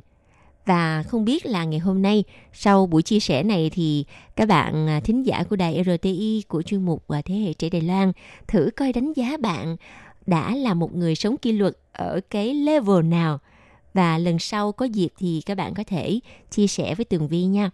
Và không biết là ngày hôm nay, sau buổi chia sẻ này thì các bạn à, thính giả của đài RTI của chuyên mục và Thế hệ trẻ Đài Loan thử coi đánh giá bạn đã là một người sống kỷ luật ở cái level nào. Và lần sau có dịp thì các bạn có thể chia sẻ với Tường Vi nha.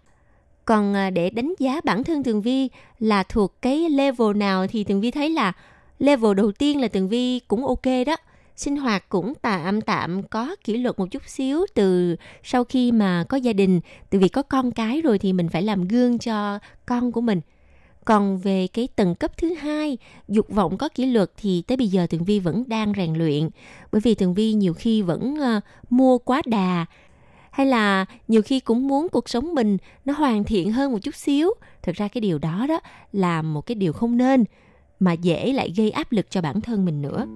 Còn à, để đánh giá bản thân Tường Vi là thuộc cái level nào thì Tường Vi thấy là level đầu tiên là tường vi cũng ok đó sinh hoạt cũng tạm tạm có kỷ luật một chút xíu từ sau khi mà có gia đình. Từ vì có con cái rồi thì mình phải làm gương cho con của mình. Còn về cái tầng cấp thứ hai dục vọng có kỷ luật thì tới bây giờ tường vi vẫn đang rèn luyện. Bởi vì tường vi nhiều khi vẫn uh, mua quá đà hay là nhiều khi cũng muốn cuộc sống mình nó hoàn thiện hơn một chút xíu. Thực ra cái điều đó đó là một cái điều không nên mà dễ lại gây áp lực cho bản thân mình nữa.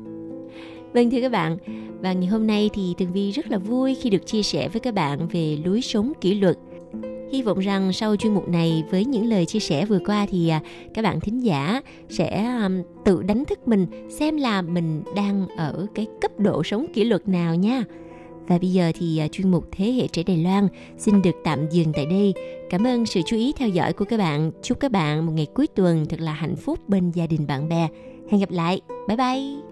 Vâng thưa các bạn, và ngày hôm nay thì Tường Vi rất là vui khi được chia sẻ với các bạn về lối sống kỷ luật. Hy vọng rằng sau chuyên mục này với những lời chia sẻ vừa qua thì à, các bạn thính giả sẽ à, tự đánh thức mình xem là mình đang ở cái cấp độ sống kỷ luật nào nha. Và bây giờ thì à, chuyên mục Thế hệ trẻ Đài Loan xin được tạm dừng tại đây. Cảm ơn sự chú ý theo dõi của các bạn. Chúc các bạn một ngày cuối tuần thật là hạnh phúc bên gia đình bạn bè. Hẹn gặp lại. Bye bye.